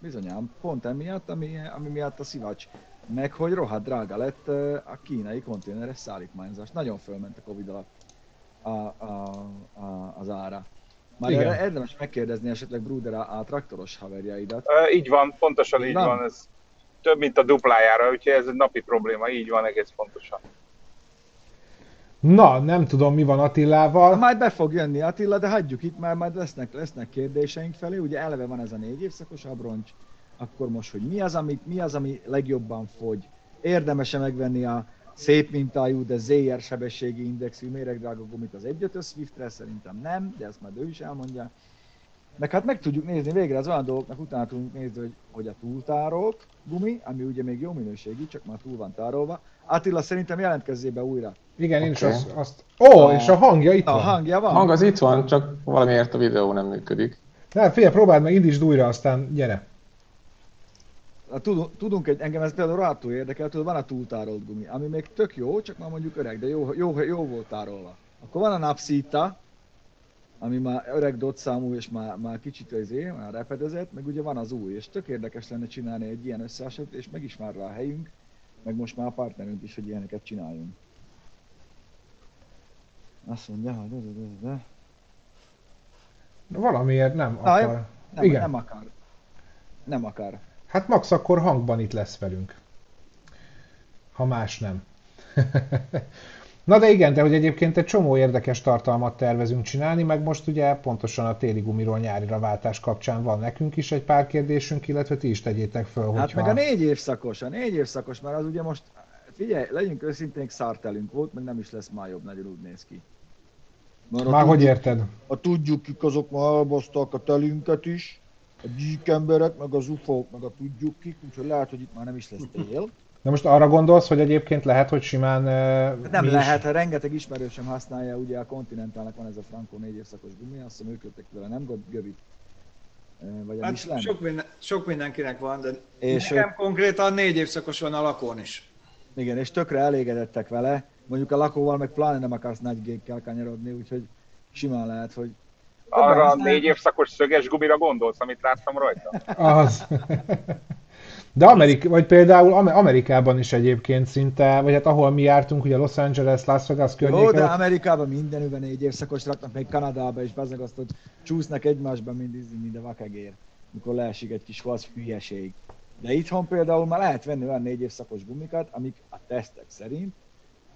Bizonyám, pont emiatt, ami, ami miatt a szivacs meg hogy rohadt drága lett a kínai konténeres szállítmányzás. Nagyon fölment a Covid alatt a, a, a, az ára. Már Igen. erre érdemes megkérdezni esetleg Bruder a, a traktoros haverjaidat. E, így van, pontosan így van. van. Ez több, mint a duplájára, úgyhogy ez egy napi probléma, így van egész pontosan. Na, nem tudom, mi van Attilával. Majd be fog jönni Attila, de hagyjuk itt, mert majd lesznek, lesznek kérdéseink felé. Ugye eleve van ez a négy évszakos abroncs, akkor most, hogy mi az, ami, mi az, ami legjobban fogy. Érdemese megvenni a szép mintájú, de ZR sebességi indexű méregdrága gumit az 1.5 Swiftre, szerintem nem, de ezt majd ő is elmondja. Meg hát meg tudjuk nézni végre az olyan dolgoknak, utána tudunk nézni, hogy, hogy a túltárolt gumi, ami ugye még jó minőségű, csak már túl van tárolva. Attila szerintem jelentkezzél be újra. Igen, okay. én is azt... azt... Ó, oh, és a hangja itt a van. A hangja van. A hang az itt van, csak valamiért a videó nem működik. Nem, figyelj, próbáld meg, indítsd újra, aztán gyere tudunk egy, engem ez például rohadtul érdekel, tudod, van a túltárolt gumi, ami még tök jó, csak már mondjuk öreg, de jó, jó, jó volt tárolva. Akkor van a napszíta, ami már öreg dotszámú, és már, már kicsit azért, már repedezett, meg ugye van az új, és tök érdekes lenne csinálni egy ilyen összehasonlítót, és meg is már rá a helyünk, meg most már a partnerünk is, hogy ilyeneket csináljunk. Azt mondja, hogy de, de, de, de. Valamiért nem akar. Nem, Igen. nem akar. Nem akar. Hát max akkor hangban itt lesz velünk. Ha más nem. Na de igen, de hogy egyébként egy csomó érdekes tartalmat tervezünk csinálni, meg most ugye pontosan a téli gumiról nyárira váltás kapcsán van nekünk is egy pár kérdésünk, illetve ti is tegyétek föl, Hát meg a négy évszakos, a négy évszakos, mert az ugye most, figyelj, legyünk őszintén, szártelünk volt, meg nem is lesz már jobb, nagyon úgy néz ki. Mert már tudjuk, hogy érted? A tudjuk, kik azok már elbasztak a telünket is, a emberek, meg az ufók, meg a tudjuk kik, úgyhogy lehet, hogy itt már nem is lesz tél. De most arra gondolsz, hogy egyébként lehet, hogy simán... Uh, nem lehet, ha rengeteg ismerősöm használja, ugye a Continentalnak van ez a Franco 4 évszakos gumi, azt hiszem ők jöttek vele, nem Gövit? Vagy a hát sok, minden, sok mindenkinek van, de és nekem ő... konkrétan négy évszakos van a lakón is. Igen, és tökre elégedettek vele. Mondjuk a lakóval meg pláne nem akarsz nagy gékkel kanyarodni, úgyhogy simán lehet, hogy arra a négy évszakos szöges gumira gondolsz, amit láttam rajta? Az. De Amerik, vagy például Amerikában is egyébként szinte, vagy hát ahol mi jártunk, ugye Los Angeles, Las Vegas környéken. Jó, de Amerikában mindenüben négy évszakos raknak, még Kanadában is bazeg azt, hogy csúsznak egymásban, mind, mind a vakegér, mikor leesik egy kis vasz hülyeség. De itthon például már lehet venni olyan négy évszakos gumikat, amik a tesztek szerint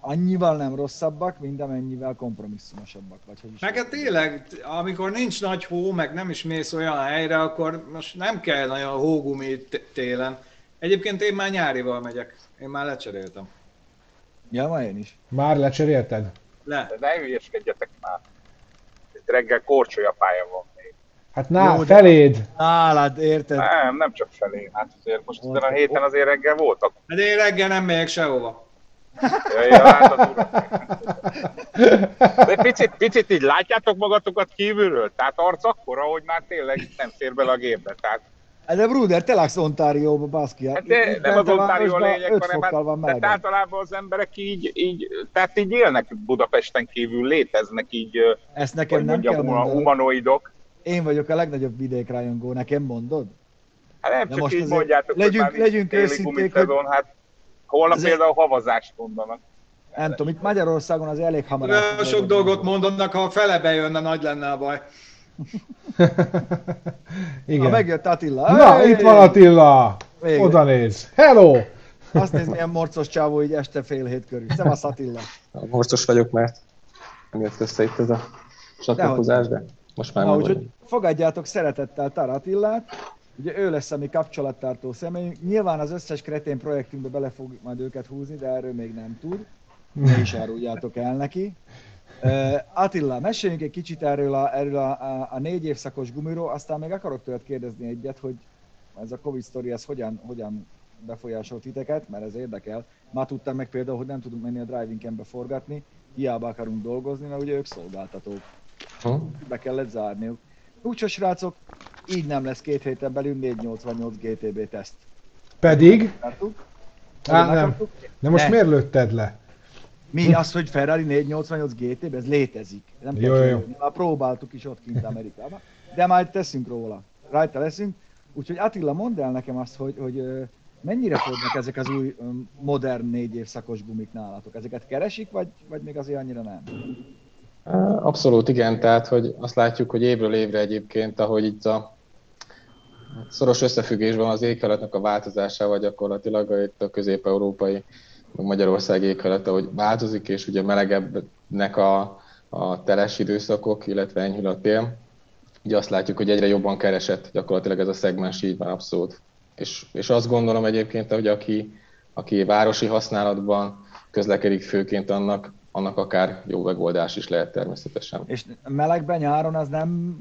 annyival nem rosszabbak, mint amennyivel kompromisszumosabbak. Vagy hogy is meg hát tényleg, amikor nincs nagy hó, meg nem is mész olyan helyre, akkor most nem kell nagyon hógumi télen. Egyébként én már nyárival megyek. Én már lecseréltem. Ja, már én is. Már lecserélted? Le. De ne hülyeskedjetek már. Itt reggel korcsolya pálya van még. Hát ná, Jó, feléd! Nálad, érted? Nem, nem csak felé. Hát azért most ezen a héten azért reggel voltak. Hát én reggel nem megyek sehova. Ja, látod, De picit, picit így látjátok magatokat kívülről? Tehát arc akkora, hogy már tényleg nem fér bele a gépbe. Tehát... Hát de Bruder, te laksz Ontárióba, baszki. Hát de nem az Ontárió a lényeg, hanem hát, van tehát általában az emberek így, így, tehát így élnek Budapesten kívül, léteznek így, Ezt nekem nem mondjam, kell humanoidok. én vagyok a legnagyobb vidékrajongó, nekem mondod? Hát nem De csak most így mondjátok, legyünk, hogy legyünk őszinték, hogy... Hát holnap ez például havazást mondanak. Nem tudom, itt Magyarországon az elég hamar. Olyan sok dolgot mondanak, ha a fele bejönne, nagy lenne a baj. Igen. Ha megjött Attila. Na, hey! itt van Attila! Végre. Oda néz. Hello! Azt néz, milyen morcos csávó így este fél hét körül. Szevasz Attila. Morcos vagyok, mert nem jött össze itt ez a csatlakozás, de most már Na, úgyhogy fogadjátok szeretettel Tar Attillát. Ugye ő lesz a mi kapcsolattartó személy. Nyilván az összes kretén projektünkbe bele fog majd őket húzni, de erről még nem tud. Ne is áruljátok el neki. Attila, meséljünk egy kicsit erről a, erről a, a, a négy évszakos gumiról, aztán még akarok tőled kérdezni egyet, hogy ez a Covid sztori, ez hogyan, hogyan befolyásolt titeket, mert ez érdekel. Már tudtam meg például, hogy nem tudunk menni a driving campbe forgatni, hiába akarunk dolgozni, mert ugye ők szolgáltatók. Be kellett zárniuk. Úgyhogy srácok, így nem lesz két héten belül 488 GTB teszt. Pedig? Á, nem. De most ne. miért lőtted le? Mi az, hogy Ferrari 488 GT, ez létezik. Nem jó, jó. jó. Már próbáltuk is ott kint Amerikában, de majd teszünk róla. Rajta leszünk. Úgyhogy Attila, mondd el nekem azt, hogy, hogy mennyire fognak ezek az új modern négy évszakos gumik nálatok? Ezeket keresik, vagy, vagy még azért annyira nem? Abszolút igen, tehát hogy azt látjuk, hogy évről évre egyébként, ahogy itt a szoros összefüggésben az éghajlatnak a változásával gyakorlatilag itt a közép-európai Magyarország éghajlata, hogy változik, és ugye melegebbnek a, a teles időszakok, illetve enyhül a tél. Ugye azt látjuk, hogy egyre jobban keresett gyakorlatilag ez a szegmens így van abszolút. És, és azt gondolom egyébként, hogy aki, aki városi használatban közlekedik főként, annak, annak akár jó megoldás is lehet természetesen. És melegben nyáron az nem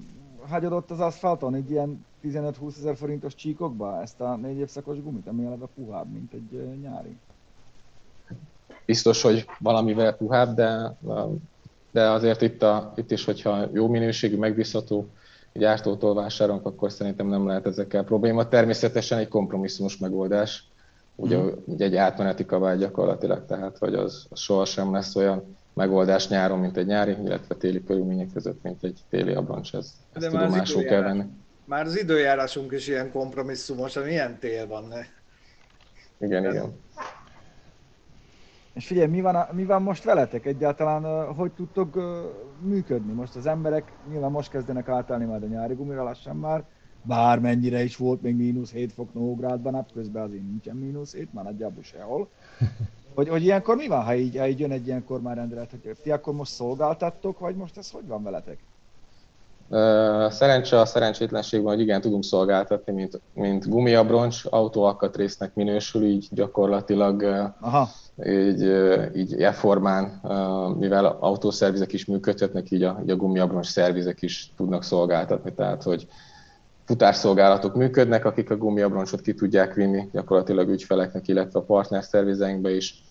hagyod ott az aszfalton, egy ilyen 15-20 ezer forintos csíkokba ezt a négy évszakos gumit, ami eleve puhább, mint egy nyári? biztos, hogy valamivel puhább, de, de azért itt, a, itt is, hogyha jó minőségű, megbízható gyártótól vásárolunk, akkor szerintem nem lehet ezekkel probléma. Természetesen egy kompromisszumos megoldás, ugye, mm. ugye egy átmeneti kabály gyakorlatilag, tehát hogy az, az sohasem lesz olyan megoldás nyáron, mint egy nyári, illetve téli körülmények között, mint egy téli abroncs, ez, ezt tudomásul kell venni. Már az időjárásunk is ilyen kompromisszumos, milyen tél van, ne? Igen, ez, igen. És figyelj, mi van, a, mi van most veletek egyáltalán, hogy tudtok működni? Most az emberek nyilván most kezdenek átállni majd a nyári gumira lassan már, bármennyire is volt még mínusz 7 fok Nógrádban, napközben azért nincsen mínusz 7, már nagyjából sehol. Hogy, hogy ilyenkor mi van, ha így, ha így jön egy ilyen kormányrendelet, hogy ti akkor most szolgáltattok, vagy most ez hogy van veletek? Szerencse a szerencsétlenség van, hogy igen, tudunk szolgáltatni, mint, mint gumiabroncs, autóalkatrésznek minősül, így gyakorlatilag Aha így, így e-formán, mivel autószervizek is működhetnek, így a, így a gumiabroncs szervizek is tudnak szolgáltatni, tehát hogy futárszolgálatok működnek, akik a gumiabroncsot ki tudják vinni gyakorlatilag ügyfeleknek, illetve a partnerszervizeinkbe is,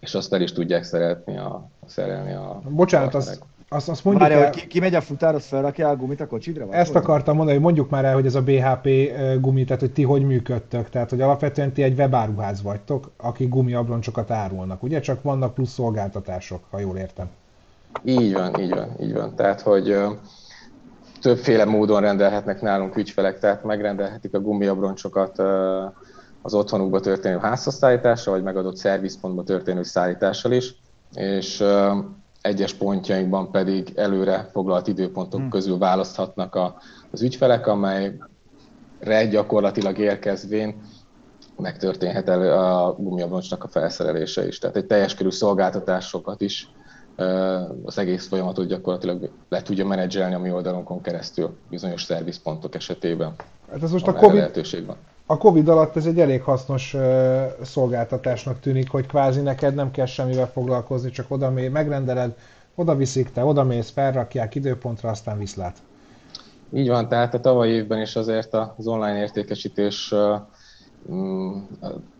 és azt el is tudják szeretni a, a szerelni a Bocsánat, az, azt, azt mondjuk Várja, el... ki, ki megy a futár, az felrakja a gumit a kocsidra? Vagy ezt akartam mondani, hogy mondjuk már el, hogy ez a BHP gumi, tehát hogy ti hogy működtök. Tehát, hogy alapvetően ti egy webáruház vagytok, akik gumiabroncsokat árulnak, ugye? Csak vannak plusz szolgáltatások, ha jól értem. Így van, így van, így van. Tehát, hogy többféle módon rendelhetnek nálunk ügyfelek, tehát megrendelhetik a gumiabroncsokat az otthonukba történő házhozszállításra, vagy megadott szervizpontba történő szállítással is, és egyes pontjainkban pedig előre foglalt időpontok hmm. közül választhatnak a, az ügyfelek, amelyre gyakorlatilag érkezvén megtörténhet elő a gumiabroncsnak a felszerelése is. Tehát egy teljes körű szolgáltatásokat is az egész folyamatot gyakorlatilag le tudja menedzselni a mi oldalunkon keresztül bizonyos szervizpontok esetében. Hát ez most a COVID, lehetőség van a Covid alatt ez egy elég hasznos uh, szolgáltatásnak tűnik, hogy kvázi neked nem kell semmivel foglalkozni, csak oda mély, megrendeled, oda viszik, te oda mész, felrakják időpontra, aztán viszlát. Így van, tehát a tavalyi évben is azért az online értékesítés mm,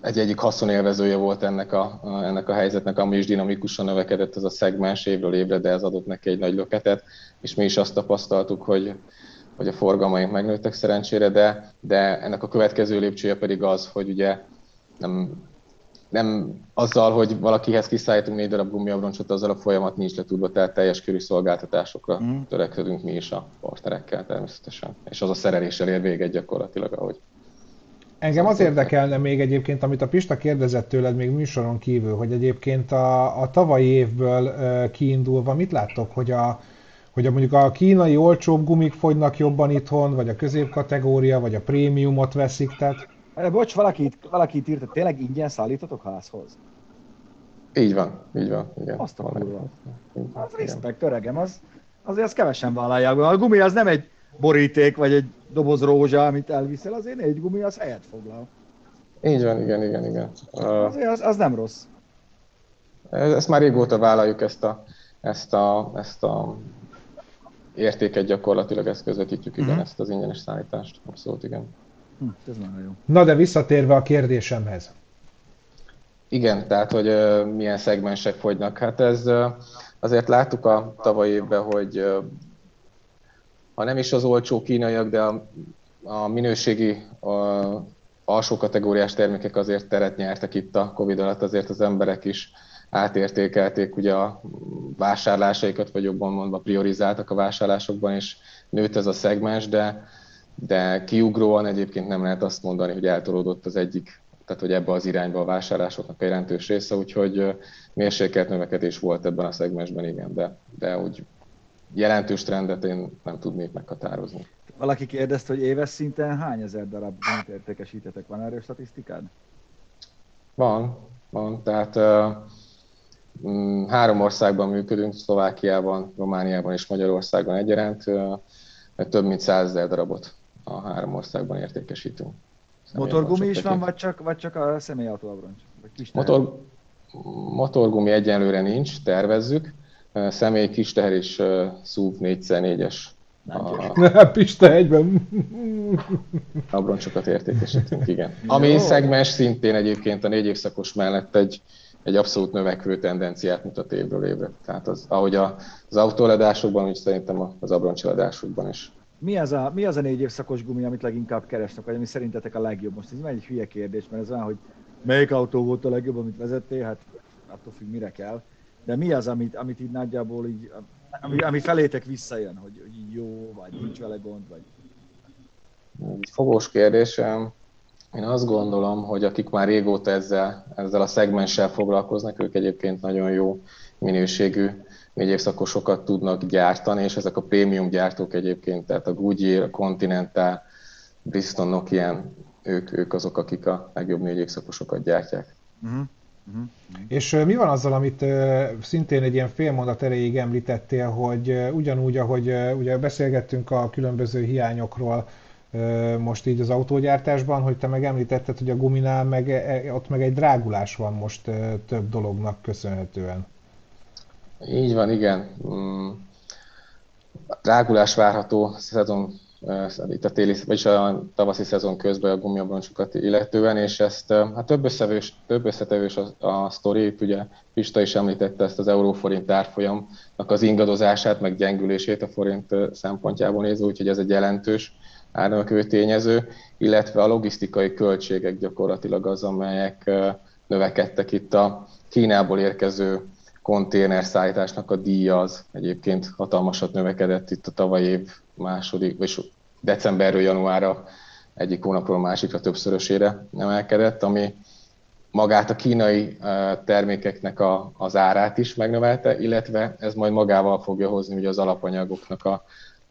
egy egyik haszonélvezője volt ennek a, ennek a helyzetnek, ami is dinamikusan növekedett ez a szegmens évről évre, de ez adott neki egy nagy löketet, és mi is azt tapasztaltuk, hogy hogy a forgalmaink megnőttek szerencsére, de, de ennek a következő lépcsője pedig az, hogy ugye nem nem azzal, hogy valakihez kiszállítunk négy darab gumiabroncsot, azzal a folyamat nincs letudva, tehát teljes körű szolgáltatásokra mm. törekedünk mi is a partnerekkel természetesen. És az a szereléssel ér véget gyakorlatilag, ahogy Engem az érdekelne még egyébként, amit a Pista kérdezett tőled még műsoron kívül, hogy egyébként a, a tavalyi évből uh, kiindulva mit láttok, hogy a, hogy a, mondjuk a kínai olcsóbb gumik fogynak jobban itthon, vagy a középkategória, vagy a prémiumot veszik, tehát... Bocs, valaki, valaki itt írta, tényleg ingyen szállítotok házhoz? Így van, így van, igen. Azt a kurva. Az respekt, öregem, az, azért azt kevesen vállalják. A gumi az nem egy boríték, vagy egy doboz rózsa, amit elviszel, azért egy gumi az helyet foglal. Így van, igen, igen, igen. Azért az, az nem rossz. Ezt már régóta vállaljuk ezt a, ezt a, ezt a értéket gyakorlatilag ezt közvetítjük, igen, mm-hmm. ezt az ingyenes szállítást. Abszolút, igen. Hm, ez nagyon jó. Na de visszatérve a kérdésemhez. Igen, tehát, hogy uh, milyen szegmensek fogynak. Hát ez uh, azért láttuk a tavaly évben, hogy uh, ha nem is az olcsó kínaiak, de a, a minőségi a, alsó kategóriás termékek azért teret nyertek itt a Covid alatt, azért az emberek is átértékelték ugye a vásárlásaikat, vagy jobban mondva priorizáltak a vásárlásokban, és nőtt ez a szegmens, de, de kiugróan egyébként nem lehet azt mondani, hogy eltolódott az egyik, tehát hogy ebbe az irányba a vásárlásoknak a jelentős része, úgyhogy mérsékelt növekedés volt ebben a szegmensben, igen, de, de úgy jelentős trendet én nem tudnék meghatározni. Valaki kérdezte, hogy éves szinten hány ezer darab értékesítetek? Van erről statisztikád? Van, van. Tehát uh, három országban működünk, Szlovákiában, Romániában és Magyarországon egyaránt. Uh, több mint százezer darabot a három országban értékesítünk. Motorgumi is van, vagy csak, vagy csak a személyautó abroncs? Motor, motorgumi egyenlőre nincs, tervezzük személy kis teher és SUV 4x4-es. A... Pista egyben. Abroncsokat értékesítünk, igen. Ami szegmens szintén egyébként a négy évszakos mellett egy, egy abszolút növekvő tendenciát mutat évről évre. Tehát az, ahogy a, az autóledásokban, úgy szerintem az abroncseladásokban is. Mi az, a, mi az a négy évszakos gumi, amit leginkább keresnek, vagy ami szerintetek a legjobb? Most ez nem egy hülye kérdés, mert ez olyan, hogy melyik autó volt a legjobb, amit vezettél, hát attól függ, mire kell. De mi az, amit, amit így nagyjából így, ami, ami felétek visszajön, hogy, hogy jó, vagy nincs vele gond, vagy... Fogós kérdés. Én azt gondolom, hogy akik már régóta ezzel, ezzel a szegmenssel foglalkoznak, ők egyébként nagyon jó minőségű négy évszakosokat tudnak gyártani, és ezek a prémium gyártók egyébként, tehát a Goodyear, a Continental, Bristol, Nokia, ők, ők azok, akik a legjobb négy évszakosokat gyártják. Uh-huh. Uh-huh. És mi van azzal, amit szintén egy ilyen félmondat erejéig említettél, hogy ugyanúgy, ahogy ugye beszélgettünk a különböző hiányokról most így az autógyártásban, hogy te meg említetted, hogy a guminál meg, e, e, ott meg egy drágulás van most több dolognak köszönhetően. Így van, igen. Mm. Drágulás várható szezon itt a téli, vagyis a tavaszi szezon közben a gumiabroncsokat illetően, és ezt hát több, összevős, több összetevős a, a sztori, ugye Pista is említette ezt az euróforint árfolyamnak az ingadozását, meg gyengülését a forint szempontjából nézve, úgyhogy ez egy jelentős árnökő tényező, illetve a logisztikai költségek gyakorlatilag az, amelyek növekedtek itt a Kínából érkező konténerszállításnak a díja az egyébként hatalmasat növekedett itt a tavaly év második, vagy decemberről januárra egyik hónapról másikra többszörösére emelkedett, ami magát a kínai termékeknek a, az árát is megnövelte, illetve ez majd magával fogja hozni ugye az alapanyagoknak a,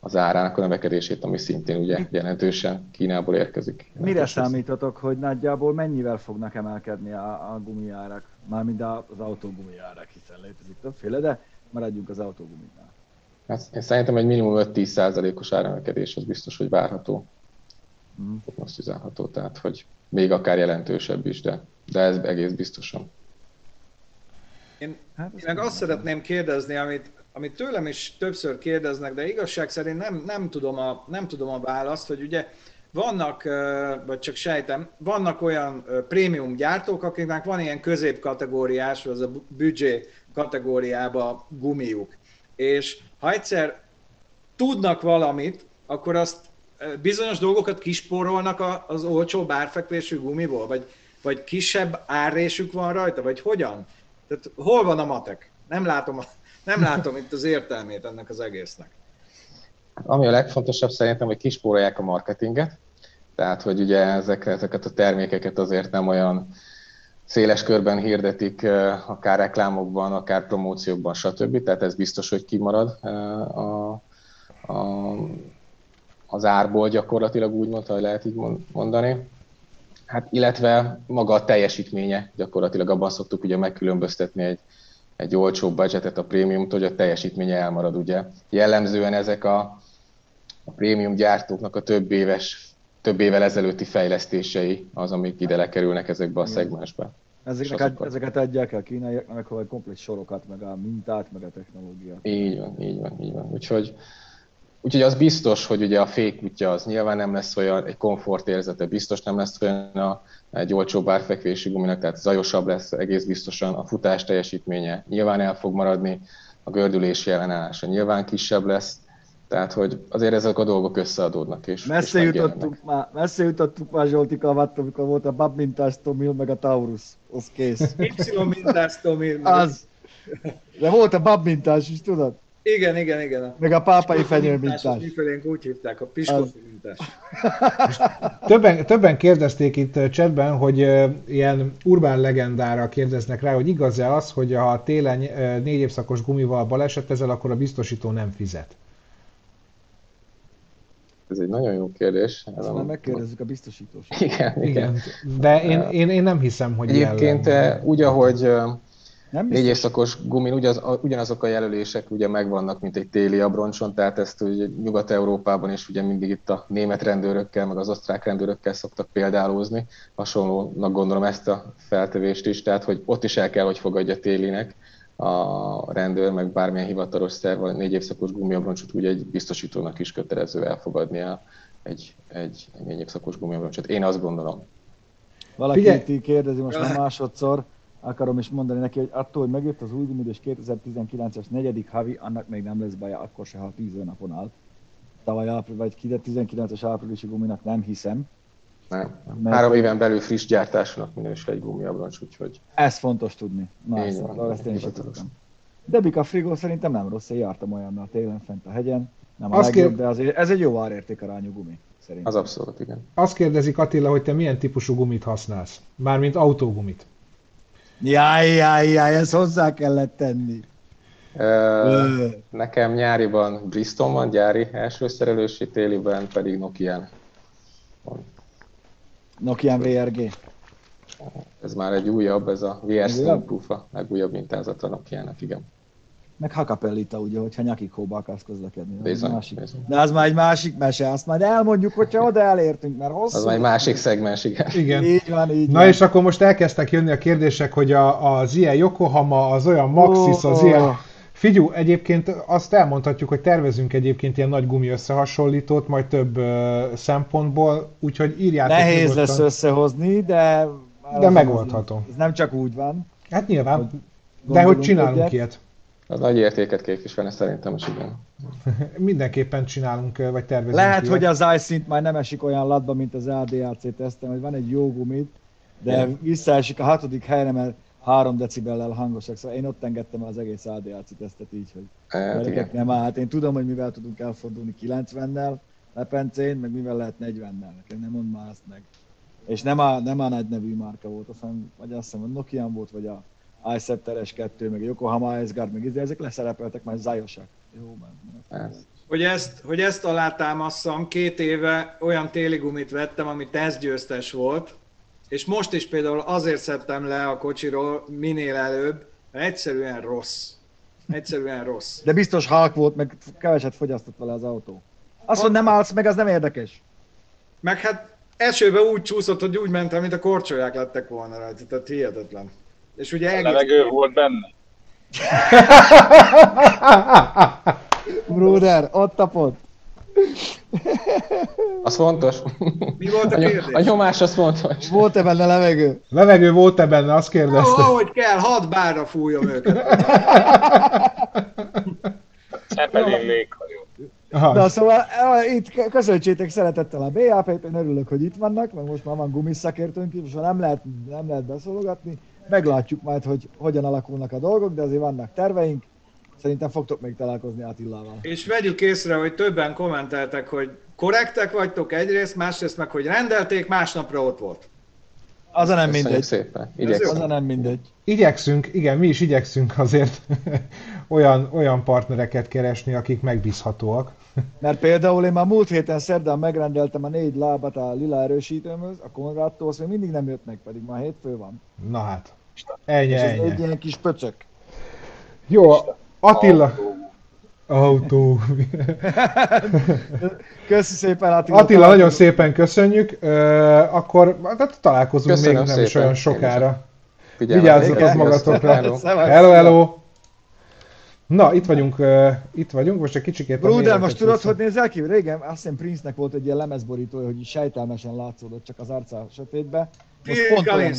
az árának a növekedését, ami szintén ugye jelentősen Kínából érkezik. Mire számítotok, hogy nagyjából mennyivel fognak emelkedni a, a gumiárak? Mármint az autógumiárak, hiszen létezik többféle, de maradjunk az autógumiknál. Hát én szerintem egy minimum 5-10%-os áremelkedés az biztos, hogy várható. Mm. Most üzenható, tehát hogy még akár jelentősebb is, de, de ez egész biztosan. Én, hát, én meg azt szeretném kérdezni, amit, amit tőlem is többször kérdeznek, de igazság szerint nem, nem, tudom a, nem tudom a választ, hogy ugye vannak, vagy csak sejtem, vannak olyan prémium gyártók, akiknek van ilyen középkategóriás, az a büdzsé kategóriába gumiuk. És ha egyszer tudnak valamit, akkor azt bizonyos dolgokat kisporolnak az olcsó bárfekvésű gumiból, vagy vagy kisebb árrésük van rajta, vagy hogyan? Tehát hol van a matek? Nem látom, nem látom itt az értelmét ennek az egésznek. Ami a legfontosabb szerintem, hogy kispórolják a marketinget, tehát hogy ugye ezeket, ezeket a termékeket azért nem olyan széles körben hirdetik, akár reklámokban, akár promóciókban, stb. Tehát ez biztos, hogy kimarad a, a, az árból gyakorlatilag úgy mondta, hogy lehet így mondani. Hát, illetve maga a teljesítménye, gyakorlatilag abban szoktuk ugye megkülönböztetni egy, egy olcsóbb budgetet a prémium hogy a teljesítménye elmarad ugye. Jellemzően ezek a, a prémium gyártóknak a több éves több évvel ezelőtti fejlesztései az, amik ide lekerülnek ezekbe a szegmensbe. Ezeknek azokat... ezeket adják el kínaiaknak, hogy komplet sorokat, meg a mintát, meg a technológiát. Így van, így van, így van. Úgyhogy, úgyhogy az biztos, hogy ugye a fékútja az nyilván nem lesz olyan, egy komfortérzete biztos nem lesz olyan a, egy olcsóbb árfekvési guminak, tehát zajosabb lesz egész biztosan, a futás teljesítménye nyilván el fog maradni, a gördülési ellenállása nyilván kisebb lesz, tehát, hogy azért ezek a dolgok összeadódnak. És, messze, és jutottunk már, messze jutottunk már Zsoltika, amikor volt a Bab mintás Tomil, meg a Taurus. Az kész. Y mintás Tomil. Az. De volt a Bab mintás is, tudod? Igen, igen, igen. Meg a pápai fenyő mintás. Mifelénk úgy hívták, a piskofi mintás. többen, többen kérdezték itt chatben, hogy ilyen urbán legendára kérdeznek rá, hogy igaz-e az, hogy ha télen négy évszakos gumival balesetezel, akkor a biztosító nem fizet. Ez egy nagyon jó kérdés. Ezt már megkérdezzük a biztosítós. Igen, igen. igen. De én, én, én nem hiszem, hogy Egyébként jelen. úgy, ahogy nem négy évszakos gumin, ugyanaz, ugyanazok a jelölések ugye megvannak, mint egy téli abroncson, tehát ezt ugye Nyugat-Európában is ugye mindig itt a német rendőrökkel, meg az osztrák rendőrökkel szoktak példálózni. Hasonlónak gondolom ezt a feltevést is, tehát hogy ott is el kell, hogy fogadja télinek a rendőr, meg bármilyen hivatalos szerv, a négy évszakos gumiabroncsot ugye egy biztosítónak is kötelező elfogadnia egy, egy, egy négy évszakos gumiabroncsot. Én azt gondolom. Valaki itt kérdezi most már másodszor, akarom is mondani neki, hogy attól, hogy megjött az új gumid és 2019-es negyedik havi, annak még nem lesz baja, akkor se, ha 10 napon áll. Tavaly április, vagy 2019-es áprilisi guminak nem hiszem, nem. Mert Három éven belül friss gyártásnak minősül egy gumiabroncs, úgyhogy... Ez fontos tudni. Na, Így van, ezt én is tudtam. Debika Frigo szerintem nem rossz, én jártam olyannal télen fent a hegyen. Nem a Azt legjobb, kér... de azért ez egy jó árértékarányú gumi. Szerintem. Az abszolút, igen. Azt kérdezik Attila, hogy te milyen típusú gumit használsz? Mármint autógumit. Jaj, jaj, jaj, ezt hozzá kellett tenni. Ö, nekem nyáriban Bristol van, gyári első szerelősi, téliben pedig Nokia van. Nokia VRG. Ez már egy újabb, ez a VR Snowproof, a legújabb mintázat a Nokia-nak, igen. Meg Hakapellita, ugye, hogyha nyakig hóba akarsz közlekedni. Bizony, másik. bizony. De az már egy másik mese, azt majd elmondjuk, hogyha oda elértünk, mert hosszú. Az már egy másik szegmens, igen. igen. Így van, így Na van. és akkor most elkezdtek jönni a kérdések, hogy a, az ilyen Yokohama, az olyan Maxis, az oh, ilyen... Oh Figyú, egyébként azt elmondhatjuk, hogy tervezünk egyébként ilyen nagy gumi összehasonlítót, majd több uh, szempontból, úgyhogy írjátok Nehéz nyugodtan. lesz összehozni, de... De megoldható. Ez nem csak úgy van. Hát nyilván, de hogy csinálunk egyet. ilyet. A nagy értéket képviselni szerintem is igen. Mindenképpen csinálunk, vagy tervezünk Lehet, ilyet. hogy az iSynth már nem esik olyan latba, mint az ADAC tesztem, hogy van egy jó gumit, de yeah. visszaesik a hatodik helyre, mert 3 decibellel hangosak, szóval én ott engedtem az egész ADAC tesztet így, hogy hát, nem áll. Hát én tudom, hogy mivel tudunk elfordulni 90-nel lepencén, meg mivel lehet 40-nel, nekem nem mond már azt meg. És nem a, nem a nagy nevű márka volt, aztán, vagy azt hiszem, a Nokia volt, vagy a iScepter 2, meg Yokohama Ice Guard, meg izé, ezek leszerepeltek már zajosak. Jó, mert hogy ezt, hogy ezt alátámasszam, két éve olyan téligumit vettem, ami tesztgyőztes volt, és most is például azért szedtem le a kocsiról minél előbb, mert egyszerűen rossz. Egyszerűen rossz. De biztos halk volt, meg keveset fogyasztott vele az autó. Azt, hogy nem állsz meg, az nem érdekes. Meg hát esőben úgy csúszott, hogy úgy mentem, mint a korcsolyák lettek volna rajta, tehát hihetetlen. És ugye egész... levegő volt benne. Bruder, ott a pont. Az fontos. Mi volt a kérdés? A nyomás az fontos. Volt-e benne levegő? Levegő volt-e benne, azt kérdezte. Ó, hogy kell, hat bárra fújjam őket. Léghajó. Aha. Na szóval itt köszöntsétek szeretettel a BAP-t, én örülök, hogy itt vannak, mert most már van gumiszakértőnk, és nem lehet, nem lehet beszólogatni. Meglátjuk majd, hogy hogyan alakulnak a dolgok, de azért vannak terveink. Szerintem fogtok még találkozni Attilával. És vegyük észre, hogy többen kommenteltek, hogy korrektek vagytok egyrészt, másrészt meg, hogy rendelték, másnapra ott volt. Az a nem Köszönjük mindegy. szépen. Igyekszünk. Az a nem mindegy. Igyekszünk, igen, mi is igyekszünk azért olyan, olyan partnereket keresni, akik megbízhatóak. Mert például én már múlt héten szerdán megrendeltem a négy lábat a lila erősítőmhöz, a Konradtól, azt még mindig nem jött meg, pedig ma hétfő van. Na hát, ennyi, És ennyi. ez egy ilyen kis pöcök. Jó, Attila. Autó. Köszi szépen Attila. Attila, nagyon szépen köszönjük. Akkor hát, találkozunk Köszönöm még nem szépen. is olyan sokára. Vigyázzatok magatokra. Hello. hello, hello. Na, itt vagyunk, uh, itt vagyunk, most egy kicsikét... Bruder, most tudod, hogy nézel ki? Régen azt hiszem Prince-nek volt egy ilyen lemezborítója, hogy sejtelmesen látszódott csak az arca a sötétbe. Most pont olyan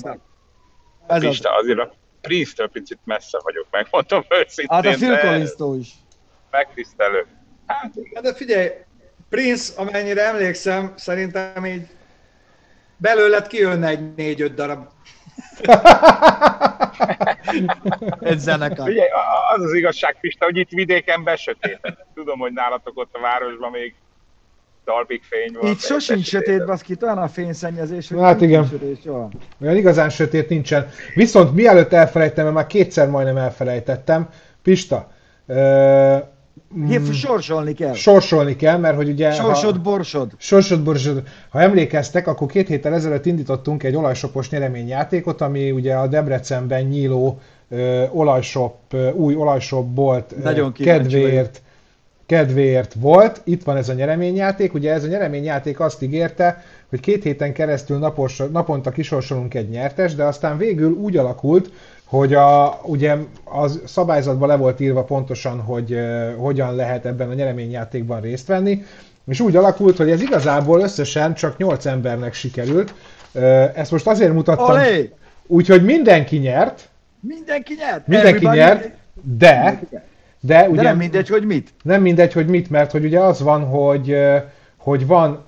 Ez Pista, az. azért a Prince-től picit messze vagyok, megmondom őszintén. Hát a Phil collins is. Megtisztelő. Hát, hát, de figyelj, Prince, amennyire emlékszem, szerintem így belőled kijönne egy négy-öt darab Egy zenekar. Ugye, az az igazság, Pista, hogy itt vidéken besötét. Tudom, hogy nálatok ott a városban még dalbig fény van. Itt sosincs sötét, baszki, olyan a fényszennyezés, hogy hát igen. sötét Olyan igazán sötét nincsen. Viszont mielőtt elfelejtem, mert már kétszer majdnem elfelejtettem, Pista, Mm, sorsolni kell. Sorsolni kell, mert hogy ugye... Sorsod, ha, borsod. Sorsod, borsod. Ha emlékeztek, akkor két héttel ezelőtt indítottunk egy olajsopos nyereményjátékot, ami ugye a Debrecenben nyíló ö, olajshop, ö, új olajshop bolt Nagyon kedvéért, kedvéért volt. Itt van ez a nyereményjáték. Ugye ez a nyereményjáték azt ígérte, hogy két héten keresztül napos, naponta kisorsolunk egy nyertes, de aztán végül úgy alakult, hogy a, ugye az szabályzatban le volt írva pontosan, hogy uh, hogyan lehet ebben a nyereményjátékban részt venni, és úgy alakult, hogy ez igazából összesen csak 8 embernek sikerült. Uh, ezt most azért mutattam, úgyhogy mindenki nyert. Mindenki nyert? Mindenki Everybody nyert, de, de, ugye, de nem mindegy, hogy mit. Nem mindegy, hogy mit, mert hogy ugye az van, hogy, hogy van,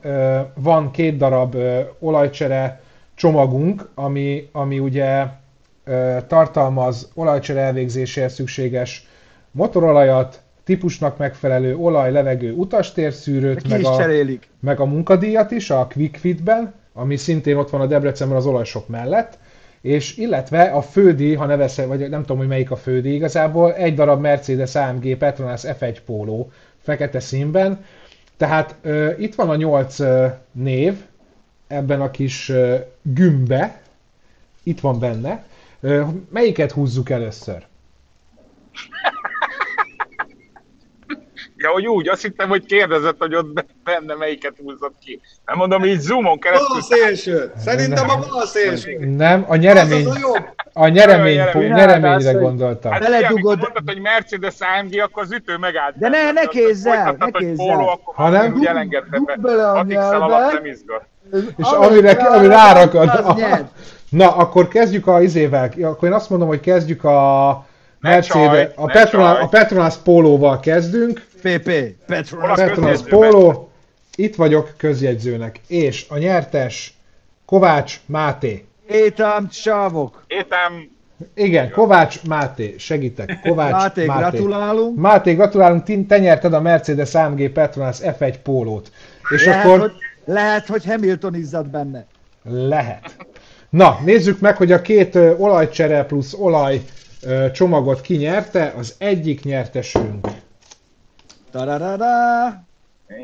van két darab olajcsere csomagunk, ami, ami ugye tartalmaz olajcsere elvégzéséhez szükséges motorolajat, típusnak megfelelő olaj, levegő, utastérszűrőt, meg a, meg a munkadíjat is a QuickFit-ben, ami szintén ott van a Debrecenben az olajsok mellett, és illetve a fődíj, ha nevesz, vagy nem tudom, hogy melyik a fődíj igazából, egy darab Mercedes AMG Petronas F1 póló fekete színben, tehát uh, itt van a nyolc uh, név ebben a kis uh, gümbe, itt van benne, Melyiket húzzuk először? Ja, hogy úgy, azt hittem, hogy kérdezett, hogy ott benne melyiket húzott ki. Nem mondom, így zoomon keresztül. Bal szélső. Szerintem a bal szélső. Nem, a nyeremény. Az az a, a nyeremény, nyeremény, nyereményre gondoltam. Hát Beledugod. Mondtad, hogy Mercedes AMG, akkor az ütő megállt. De ne, ne kézzel, ne kézzel. Ha nem, úgy elengedte be. Bele a nyelbe. nem izgat. És amire, amire rárakad. Na, akkor kezdjük a izével. Akkor én azt mondom, hogy kezdjük a Mercedes, a, Petronas, a Petronas pólóval kezdünk. PP, Petronas, Petronas póló. Itt vagyok közjegyzőnek. És a nyertes Kovács Máté. Étam sávok. Étam igen, Kovács Máté, segítek. Kovács Máté, Máté. gratulálunk. Máté, gratulálunk, te nyerted a Mercedes AMG Petronas F1 pólót. És lehet, akkor... Hogy, lehet, hogy Hamilton izzad benne. Lehet. Na, nézzük meg, hogy a két olajcsere plusz olaj csomagot kinyerte. Az egyik nyertesünk. Tararara.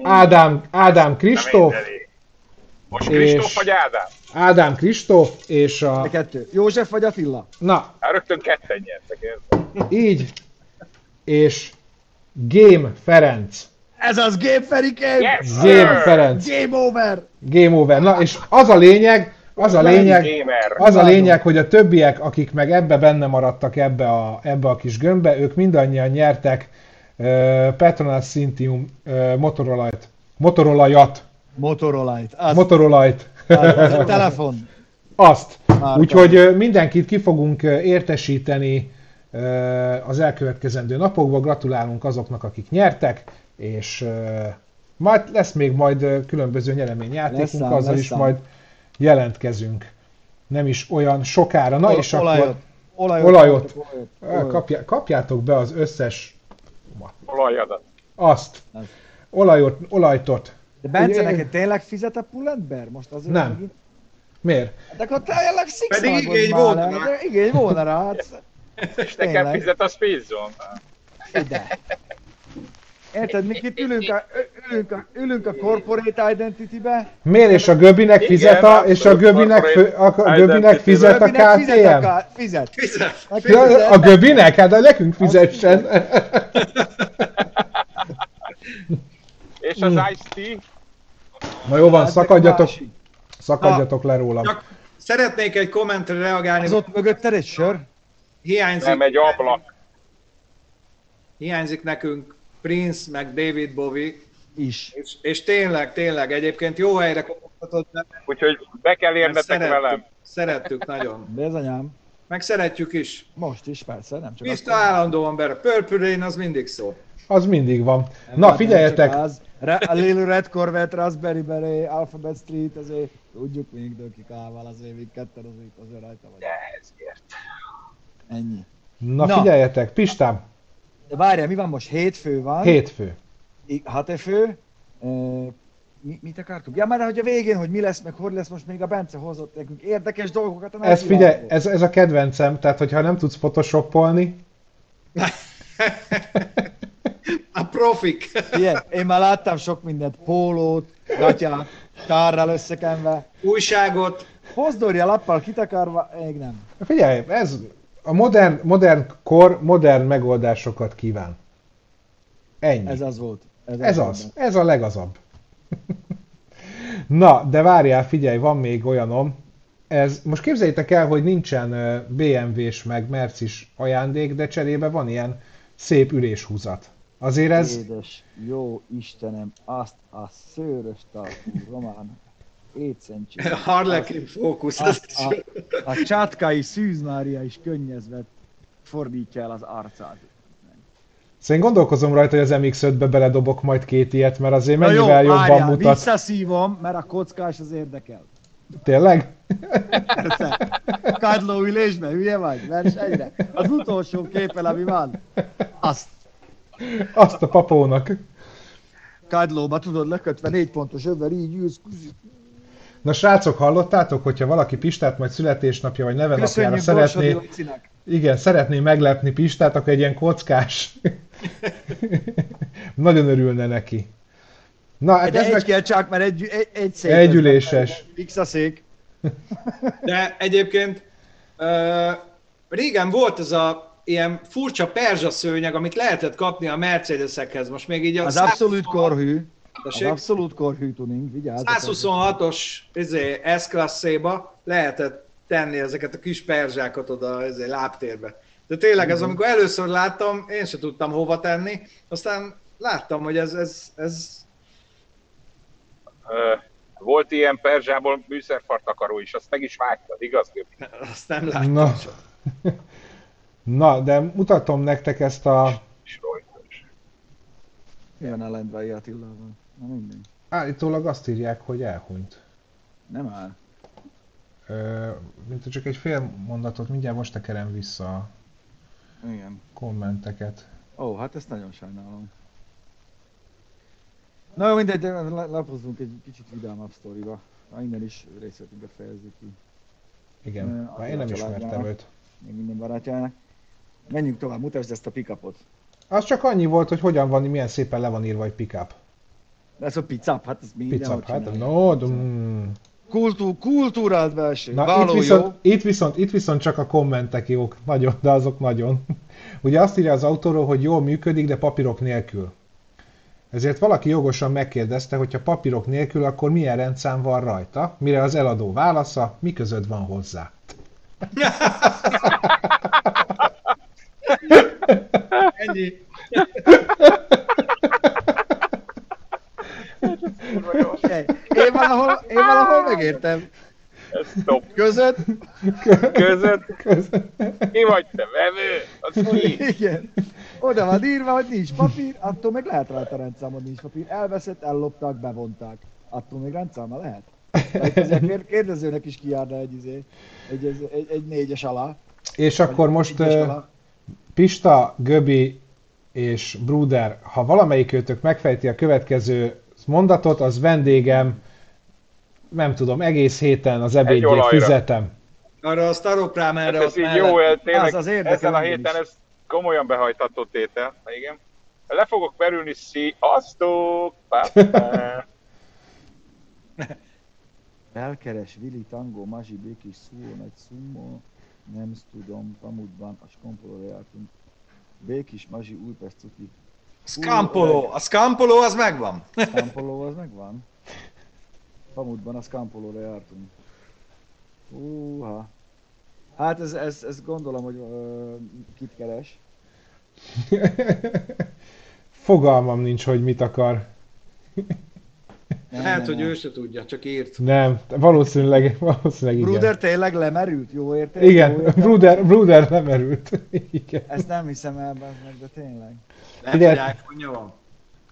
Ádám, Ádám Kristóf. Most Kristóf vagy Ádám? Ádám Kristóf és a... A kettő. József vagy Attila? Na. Hát rögtön ketten nyertek, érted? Így. És Game Ferenc. Ez az Game Ferikén! Yes, Game Ferenc. Game over! Game over. Na, és az a lényeg, az a lényeg, az a lényeg, hogy a többiek, akik meg ebbe benne maradtak ebbe a, ebbe a kis gömbbe, ők mindannyian nyertek uh, Petronas Cintium uh, motorolajt. Motorolajat. Motorolajt. Azt. Motorolajt. A telefon. Azt. Úgyhogy mindenkit ki fogunk értesíteni az elkövetkezendő napokban. Gratulálunk azoknak, akik nyertek, és majd lesz még majd különböző nyereményjátékunk, azzal lesz is majd jelentkezünk. Nem is olyan sokára. Na és olajot, akkor... Olajot. Olajot. olajot. Kapjá, kapjátok be az összes... Olajadat. Azt. Olajot, olajtot. De Bence, neked tényleg fizet a Pull&Bear? Most azért Nem. Megint... Miért? De akkor tényleg Six Pedig igény volna rá. Igény volna rá. Hát, és nekem fizet a Space Zone. Ide. Érted, mi itt ülünk a, ülünk a, ülünk a corporate identity-be. Miért? És a Göbinek fizet a, és a Göbinek, a, Göbinek fizet a KTM? Fizet. Fizet. A Göbinek? Hát a nekünk fizessen. És az Ice-T? Na jó van, szakadjatok, szakadjatok le rólam. Csak szeretnék egy kommentre reagálni. Az ott mögötted egy sör? Hiányzik. Nem, egy ablak. Hiányzik nekünk Prince, meg David Bowie. Is. És, és tényleg, tényleg, egyébként jó helyre kopogtatott. Úgyhogy be kell érnetek szerettük, velem. Szerettük nagyon. Bizonyám. Meg szeretjük is. Most is, persze, nem csak Pista állandóan be. Purple Rain az mindig szó. Az mindig van. Na, figyeljetek! Az, a Little Red Corvette, Raspberry Beret, Alphabet Street, azért tudjuk még dökikával, azért még ketten azért, azért rajta vagy. De ezért. Ennyi. Na, Na. figyeljetek, Pistám! De várjál, mi van most? Hétfő van. Hétfő. Hatefő. mi, mit akartuk? Ja, már hogy a végén, hogy mi lesz, meg hogy lesz, most még a Bence hozott nekünk érdekes dolgokat. Ez figyelj, ez, ez a kedvencem, tehát hogyha nem tudsz photoshopolni, A profik. Igen, én már láttam sok mindent, pólót, gatyát, tárral összekenve. Újságot. Pozdorja lappal kitakarva, még nem. Figyelj, ez a modern, modern kor modern megoldásokat kíván. Ennyi. Ez az volt. Ez, ez az, az. Ez a legazabb. Na, de várjál, figyelj, van még olyanom. Ez, most képzeljétek el, hogy nincsen BMW-s meg Mercis ajándék, de cserébe van ilyen szép üléshúzat. Azért ez... Édes, jó Istenem, azt a szőrös tartó román étszentség. Harlequin fókusz. A, a, a csátkai Szűz Mária is könnyezve fordítja el az arcát. Szóval én gondolkozom rajta, hogy az MX-5-be beledobok majd két ilyet, mert azért Na mennyivel jó, jobban várjál, mutat. visszaszívom, mert a kockás az érdekel. Tényleg? Persze. Kadló ülésben, hülye vagy? Versenyre. Az utolsó képen, ami van. Azt. Azt a papónak. Kadlóba tudod lekötve négy pontos över, így ülsz. Na srácok, hallottátok, hogyha valaki Pistát majd születésnapja vagy neve napjára szeretné, igen, szeretné meglepni Pistát, akkor egy ilyen kockás. Nagyon örülne neki. Na, hát ez egy meg... kell csak, mert egy, egy, egy szék. Egy üléses. X a szék. De egyébként uh, régen volt ez a ilyen furcsa perzsa szőnyeg, amit lehetett kapni a Mercedesekhez. Most még így a Az abszolút korhű. Az abszolút korhű tuning, vigyázz. 126-os izé, S-klasszéba lehetett tenni ezeket a kis perzsákat oda izé, lábtérbe. De tényleg ez, amikor először láttam, én sem tudtam hova tenni, aztán láttam, hogy ez, ez, ez volt ilyen perzsából műszerfartakaró is, azt meg is vágtad, igaz? Azt nem láttam. Na. Na, de mutatom nektek ezt a... Milyen a Lendvai Attilában? Na mindegy. Állítólag azt írják, hogy elhunyt. Nem áll. Ö, mint csak egy fél mondatot, mindjárt most tekerem vissza a Igen. kommenteket. Ó, hát ezt nagyon sajnálom. Na mindegy, de lapozzunk egy kicsit vidámabb sztoriba. Na, innen is részletünket fejezzük ki. Igen, uh, én nem ismertem őt. Még minden barátjának. Menjünk tovább, mutasd ezt a pickupot. Az csak annyi volt, hogy hogyan van, milyen szépen le van írva egy pickup. Ez a pickup, hát ez minden Pickup, hát no, mm. Kultú, kultúrált belső. Na, itt, viszont, jó. itt, viszont, itt viszont csak a kommentek jók, nagyon, de azok nagyon. Ugye azt írja az autóról, hogy jól működik, de papírok nélkül. Ezért valaki jogosan megkérdezte, hogy ha papírok nélkül, akkor milyen rendszám van rajta, mire az eladó válasza, mi között van hozzá. Ennyi. Én valahol, én valahol megértem. Ez top. Között? Között? Között. Ki vagy te, vevő? Igen. Oda van írva, hogy nincs papír, attól meg lehet rajta rendszámon nincs papír. Elveszett, ellopták, bevonták. Attól még rendszáma lehet. Tehát kérdezőnek is kijárna egy, izé, egy, egy, egy, egy négyes alá. És akkor most uh, Pista, Göbi és Bruder, ha valamelyik őtök megfejti a következő mondatot, az vendégem, nem tudom, egész héten az ebédjét fizetem. Arra a Staroprám erre hát ez így jó, tényleg az az ezen a héten ez komolyan behajtható tétel. Igen. Le fogok merülni, sziasztok! Elkeres, Vili, Tango, Mazsi, Békis, Szúó, Nagy Szummo, nem tudom, Pamutban, a Skampolóra jártunk. Békis, Mazsi, Újpest, Cuki. Skampoló, a Skampoló az megvan. Skampoló az megvan. Pamutban a Skampolóra jártunk. Húha. Hát ez, ez, ez gondolom, hogy uh, kit keres. Fogalmam nincs, hogy mit akar. Nem, Lehet, nem, hogy nem. ő se tudja, csak írt. Nem, valószínűleg, valószínűleg igen. Bruder tényleg lemerült, jó érted? Igen, jó érted? Bruder, Bruder lemerült. igen. Ezt nem hiszem el, meg, de tényleg. Lehet, hogy iPhone van.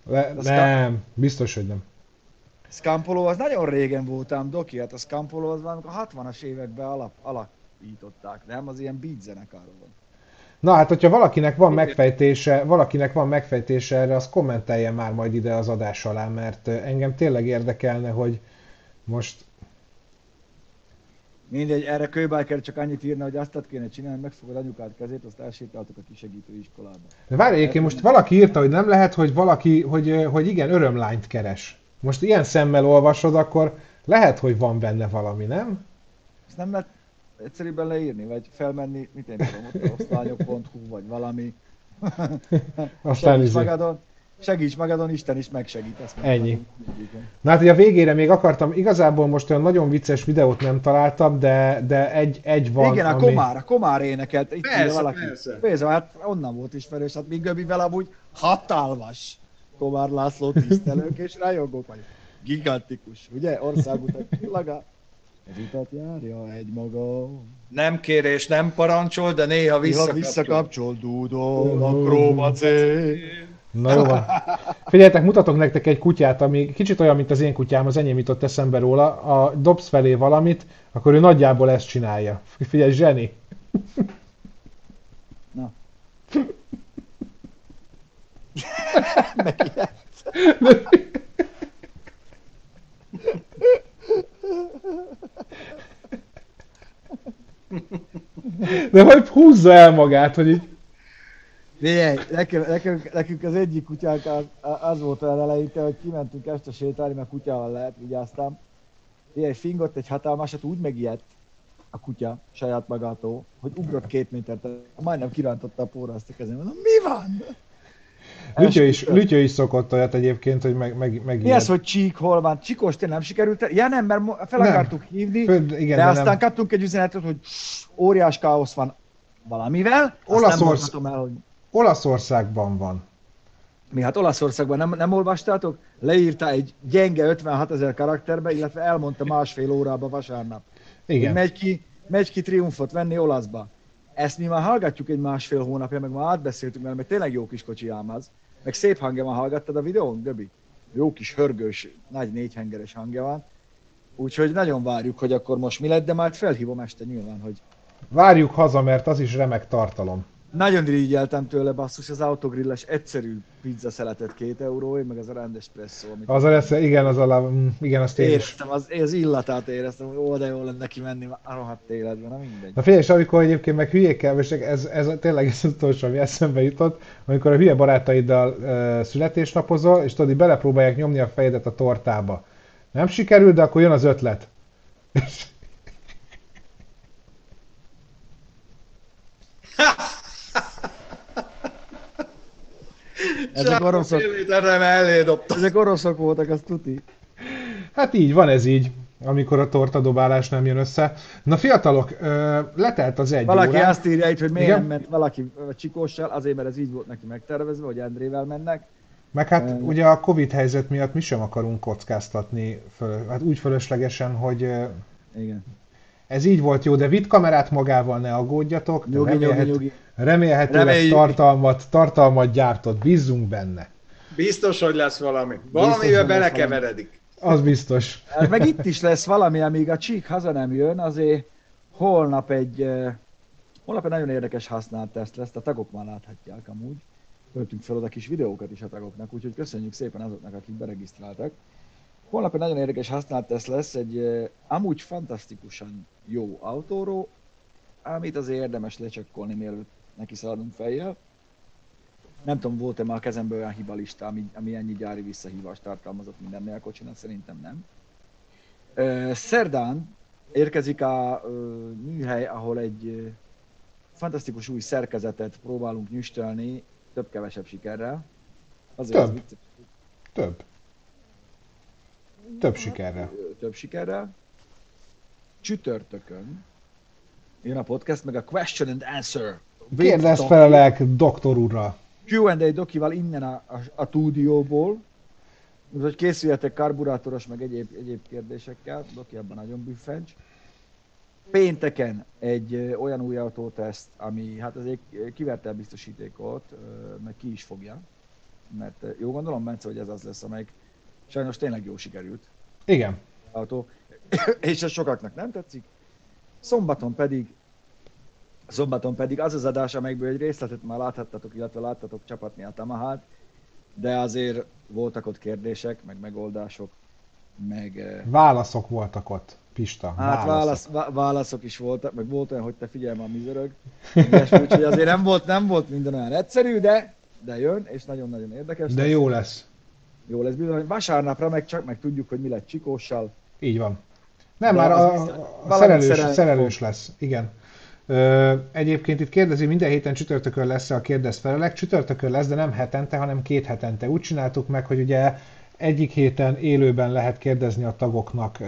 Le, nem, biztos, hogy nem. Scampolo az nagyon régen voltam, Doki, hát a Scampolo az már a 60-as években alap, alapították, nem? Az ilyen beat zenekarról van. Na hát, hogyha valakinek van megfejtése, valakinek van megfejtése erre, az kommentelje már majd ide az adás alá, mert engem tényleg érdekelne, hogy most... Mindegy, erre kőbáker csak annyit írna, hogy azt kéne csinálni, megfogod anyukád kezét, azt elsétáltok a kisegítő iskolába. De várj, egyébként most valaki írta, hogy nem lehet, hogy valaki, hogy, hogy igen, örömlányt keres. Most ilyen szemmel olvasod, akkor lehet, hogy van benne valami, nem? Ezt nem lehet egyszerűbben leírni, vagy felmenni, mit én tudom, osztányok.hu, vagy valami. Aztán segíts, izé. magadon, segíts magadon, Isten is megsegít. Ezt Ennyi. Na hát ugye a végére még akartam, igazából most olyan nagyon vicces videót nem találtam, de, de egy, egy van, Igen, a ami... Komár, a Komár énekelt. Itt persze, valaki. persze. Persze, hát onnan volt ismerős, hát mi Göbivel amúgy hatalmas Komár László tisztelők és rajongók vagy. Gigantikus, ugye? Országutat csillaga. Az utat járja egy maga. Nem kérés, nem parancsol, de néha visszakapcsol. Néha visszakapcsol, dúdol, a krómacé. Na jó van. Figyeljetek, mutatok nektek egy kutyát, ami kicsit olyan, mint az én kutyám, az enyém jutott eszembe róla. A dobsz felé valamit, akkor ő nagyjából ezt csinálja. Figyelj, zseni. Na. De hogy húzza el magát, hogy így... Figyelj, nekünk, nekünk az egyik kutyánk az, az volt olyan eleinte, hogy kimentünk este sétálni, mert kutyával lehet, vigyáztam. Figyelj, fingott egy hatalmasat, úgy megijedt a kutya saját magától, hogy ugrott két métert, majdnem kirántotta a póra azt a kezem. Mondom, mi van? Lütyő is, Lütyő is szokott olyat egyébként, hogy meg, meg, meg Mi ez, hogy csík, hol van? Csikos, tényleg nem sikerült? Ja nem, mert fel nem. akartuk hívni, Föl, igen, de, de aztán nem. kaptunk egy üzenetet, hogy óriás káosz van valamivel. Olaszorsz... nem el, hogy... Olaszországban van. Mi hát Olaszországban nem, nem olvastátok? Leírta egy gyenge 56 ezer karakterbe, illetve elmondta másfél órába vasárnap. Igen. Megy ki, megy ki triumfot venni olaszba. Ezt mi már hallgatjuk egy másfél hónapja, meg már átbeszéltünk mert meg tényleg jó kis kocsi ám. Meg szép hangja van, hallgattad a videón, Göbi? Jó kis hörgős, nagy négyhengeres hangja van. Úgyhogy nagyon várjuk, hogy akkor most mi lett, de már felhívom este nyilván, hogy... Várjuk haza, mert az is remek tartalom. Nagyon irigyeltem tőle, basszus, az autogrilles egyszerű pizza szeletet két euró, meg az a rendes presszó. Amit az a lesz, igen, az a, igen, azt én Éreztem, az, az illatát éreztem, hogy ó, de jó lenne neki menni a rohadt életben, na mindegy. Na figyelj, és amikor egyébként meg hülyékkel vesek, ez, ez tényleg ez az utolsó, ami eszembe jutott, amikor a hülye barátaiddal uh, születésnapozol, és tudod, belepróbálják nyomni a fejedet a tortába. Nem sikerül, de akkor jön az ötlet. Ezek oroszok. Ezek oroszok voltak, az tuti. Hát így, van ez így, amikor a tortadobálás nem jön össze. Na fiatalok, letelt az egy Valaki órán. azt írja itt, hogy miért Igen? nem ment valaki Csikóssal, azért, mert ez így volt neki megtervezve, hogy Endrével mennek. Meg hát uh, ugye a Covid helyzet miatt mi sem akarunk kockáztatni, föl, hát úgy fölöslegesen, hogy igen. Ez így volt jó, de vitt kamerát magával, ne aggódjatok. Nyugi, remélhet, nyugi, nyugi. Remélhetőleg tartalmat, tartalmat gyártott, bízzunk benne. Biztos, hogy lesz valami. Valamivel belekeveredik. Az biztos. Hát meg itt is lesz valami, amíg a csík haza nem jön, azért holnap egy, holnap egy nagyon érdekes használt teszt lesz, a tagok már láthatják amúgy. Töltünk fel oda kis videókat is a tagoknak, úgyhogy köszönjük szépen azoknak, akik beregisztráltak. Holnap egy nagyon érdekes használt teszt lesz, egy amúgy fantasztikusan jó autóról, amit azért érdemes lecsekkolni, mielőtt neki szaladunk fejjel. Nem tudom, volt-e már a kezemben olyan hibalista, ami, ami ennyi gyári visszahívást tartalmazott mindennél a kocsinak, szerintem nem. Szerdán érkezik a műhely, ahol egy fantasztikus új szerkezetet próbálunk nyüstölni, több-kevesebb sikerrel. Azért több. Több. Több sikerrel. Több sikerrel. Csütörtökön jön a podcast, meg a Question and Answer. Kérdez felelek doktor úrra. Q&A dokival innen a, a, a stúdióból. Úgyhogy készüljetek karburátoros, meg egyéb, egyéb kérdésekkel. Doki abban nagyon büffencs. Pénteken egy olyan új autóteszt, ami hát azért kiverte a biztosítékot, meg ki is fogja. Mert jó gondolom, Bence, hogy ez az lesz, amelyik sajnos tényleg jó sikerült. Igen. Autó. És ez sokaknak nem tetszik. Szombaton pedig Szombaton pedig az az adás, amelyikből egy részletet már láthattatok, illetve láttatok csapatni a Tamahát, de azért voltak ott kérdések, meg megoldások, meg... Eh, válaszok voltak ott, Pista. Hát válaszok. Válasz, válaszok is voltak, meg volt olyan, hogy te figyelj, már mizörög. Úgyhogy azért nem volt, nem volt minden olyan egyszerű, de, de jön, és nagyon-nagyon érdekes. De lesz. jó lesz. Jó lesz bizony. Vasárnapra meg csak meg tudjuk, hogy mi lett Csikóssal. Így van. Nem, de már a, a szerelős, szerelős lesz, igen. Egyébként itt kérdezi, minden héten csütörtökön lesz a kérdez felelek. Csütörtökön lesz, de nem hetente, hanem két hetente. Úgy csináltuk meg, hogy ugye egyik héten élőben lehet kérdezni a tagoknak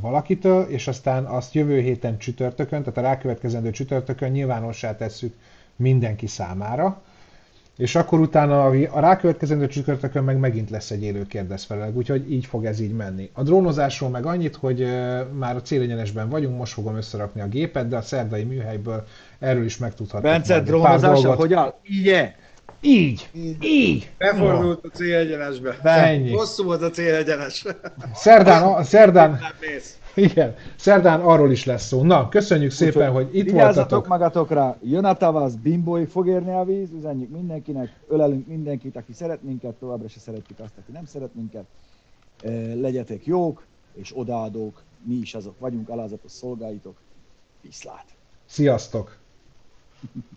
valakitől, és aztán azt jövő héten csütörtökön, tehát a rákövetkezendő csütörtökön nyilvánossá tesszük mindenki számára. És akkor utána a rákövetkezendő csütörtökön meg megint lesz egy élő kérdezfelelek, úgyhogy így fog ez így menni. A drónozásról meg annyit, hogy már a célegyenesben vagyunk, most fogom összerakni a gépet, de a szerdai műhelyből erről is megtudhatok. Bence, drónozása hogy áll? Így így, így, így. Befordult a célegyenesbe. Ennyi. Hosszú volt a célegyenes. Szerdán, a, szerdán. Igen, szerdán arról is lesz szó. Na, köszönjük Úgy, szépen, hogy itt voltatok. magatokra, jön a tavasz, bimbóig fog érni a víz, üzenjük mindenkinek, ölelünk mindenkit, aki szeret minket, továbbra se szeretjük azt, aki nem szeret minket. Legyetek jók és odaadók, mi is azok vagyunk, alázatos szolgáitok. Viszlát! Sziasztok!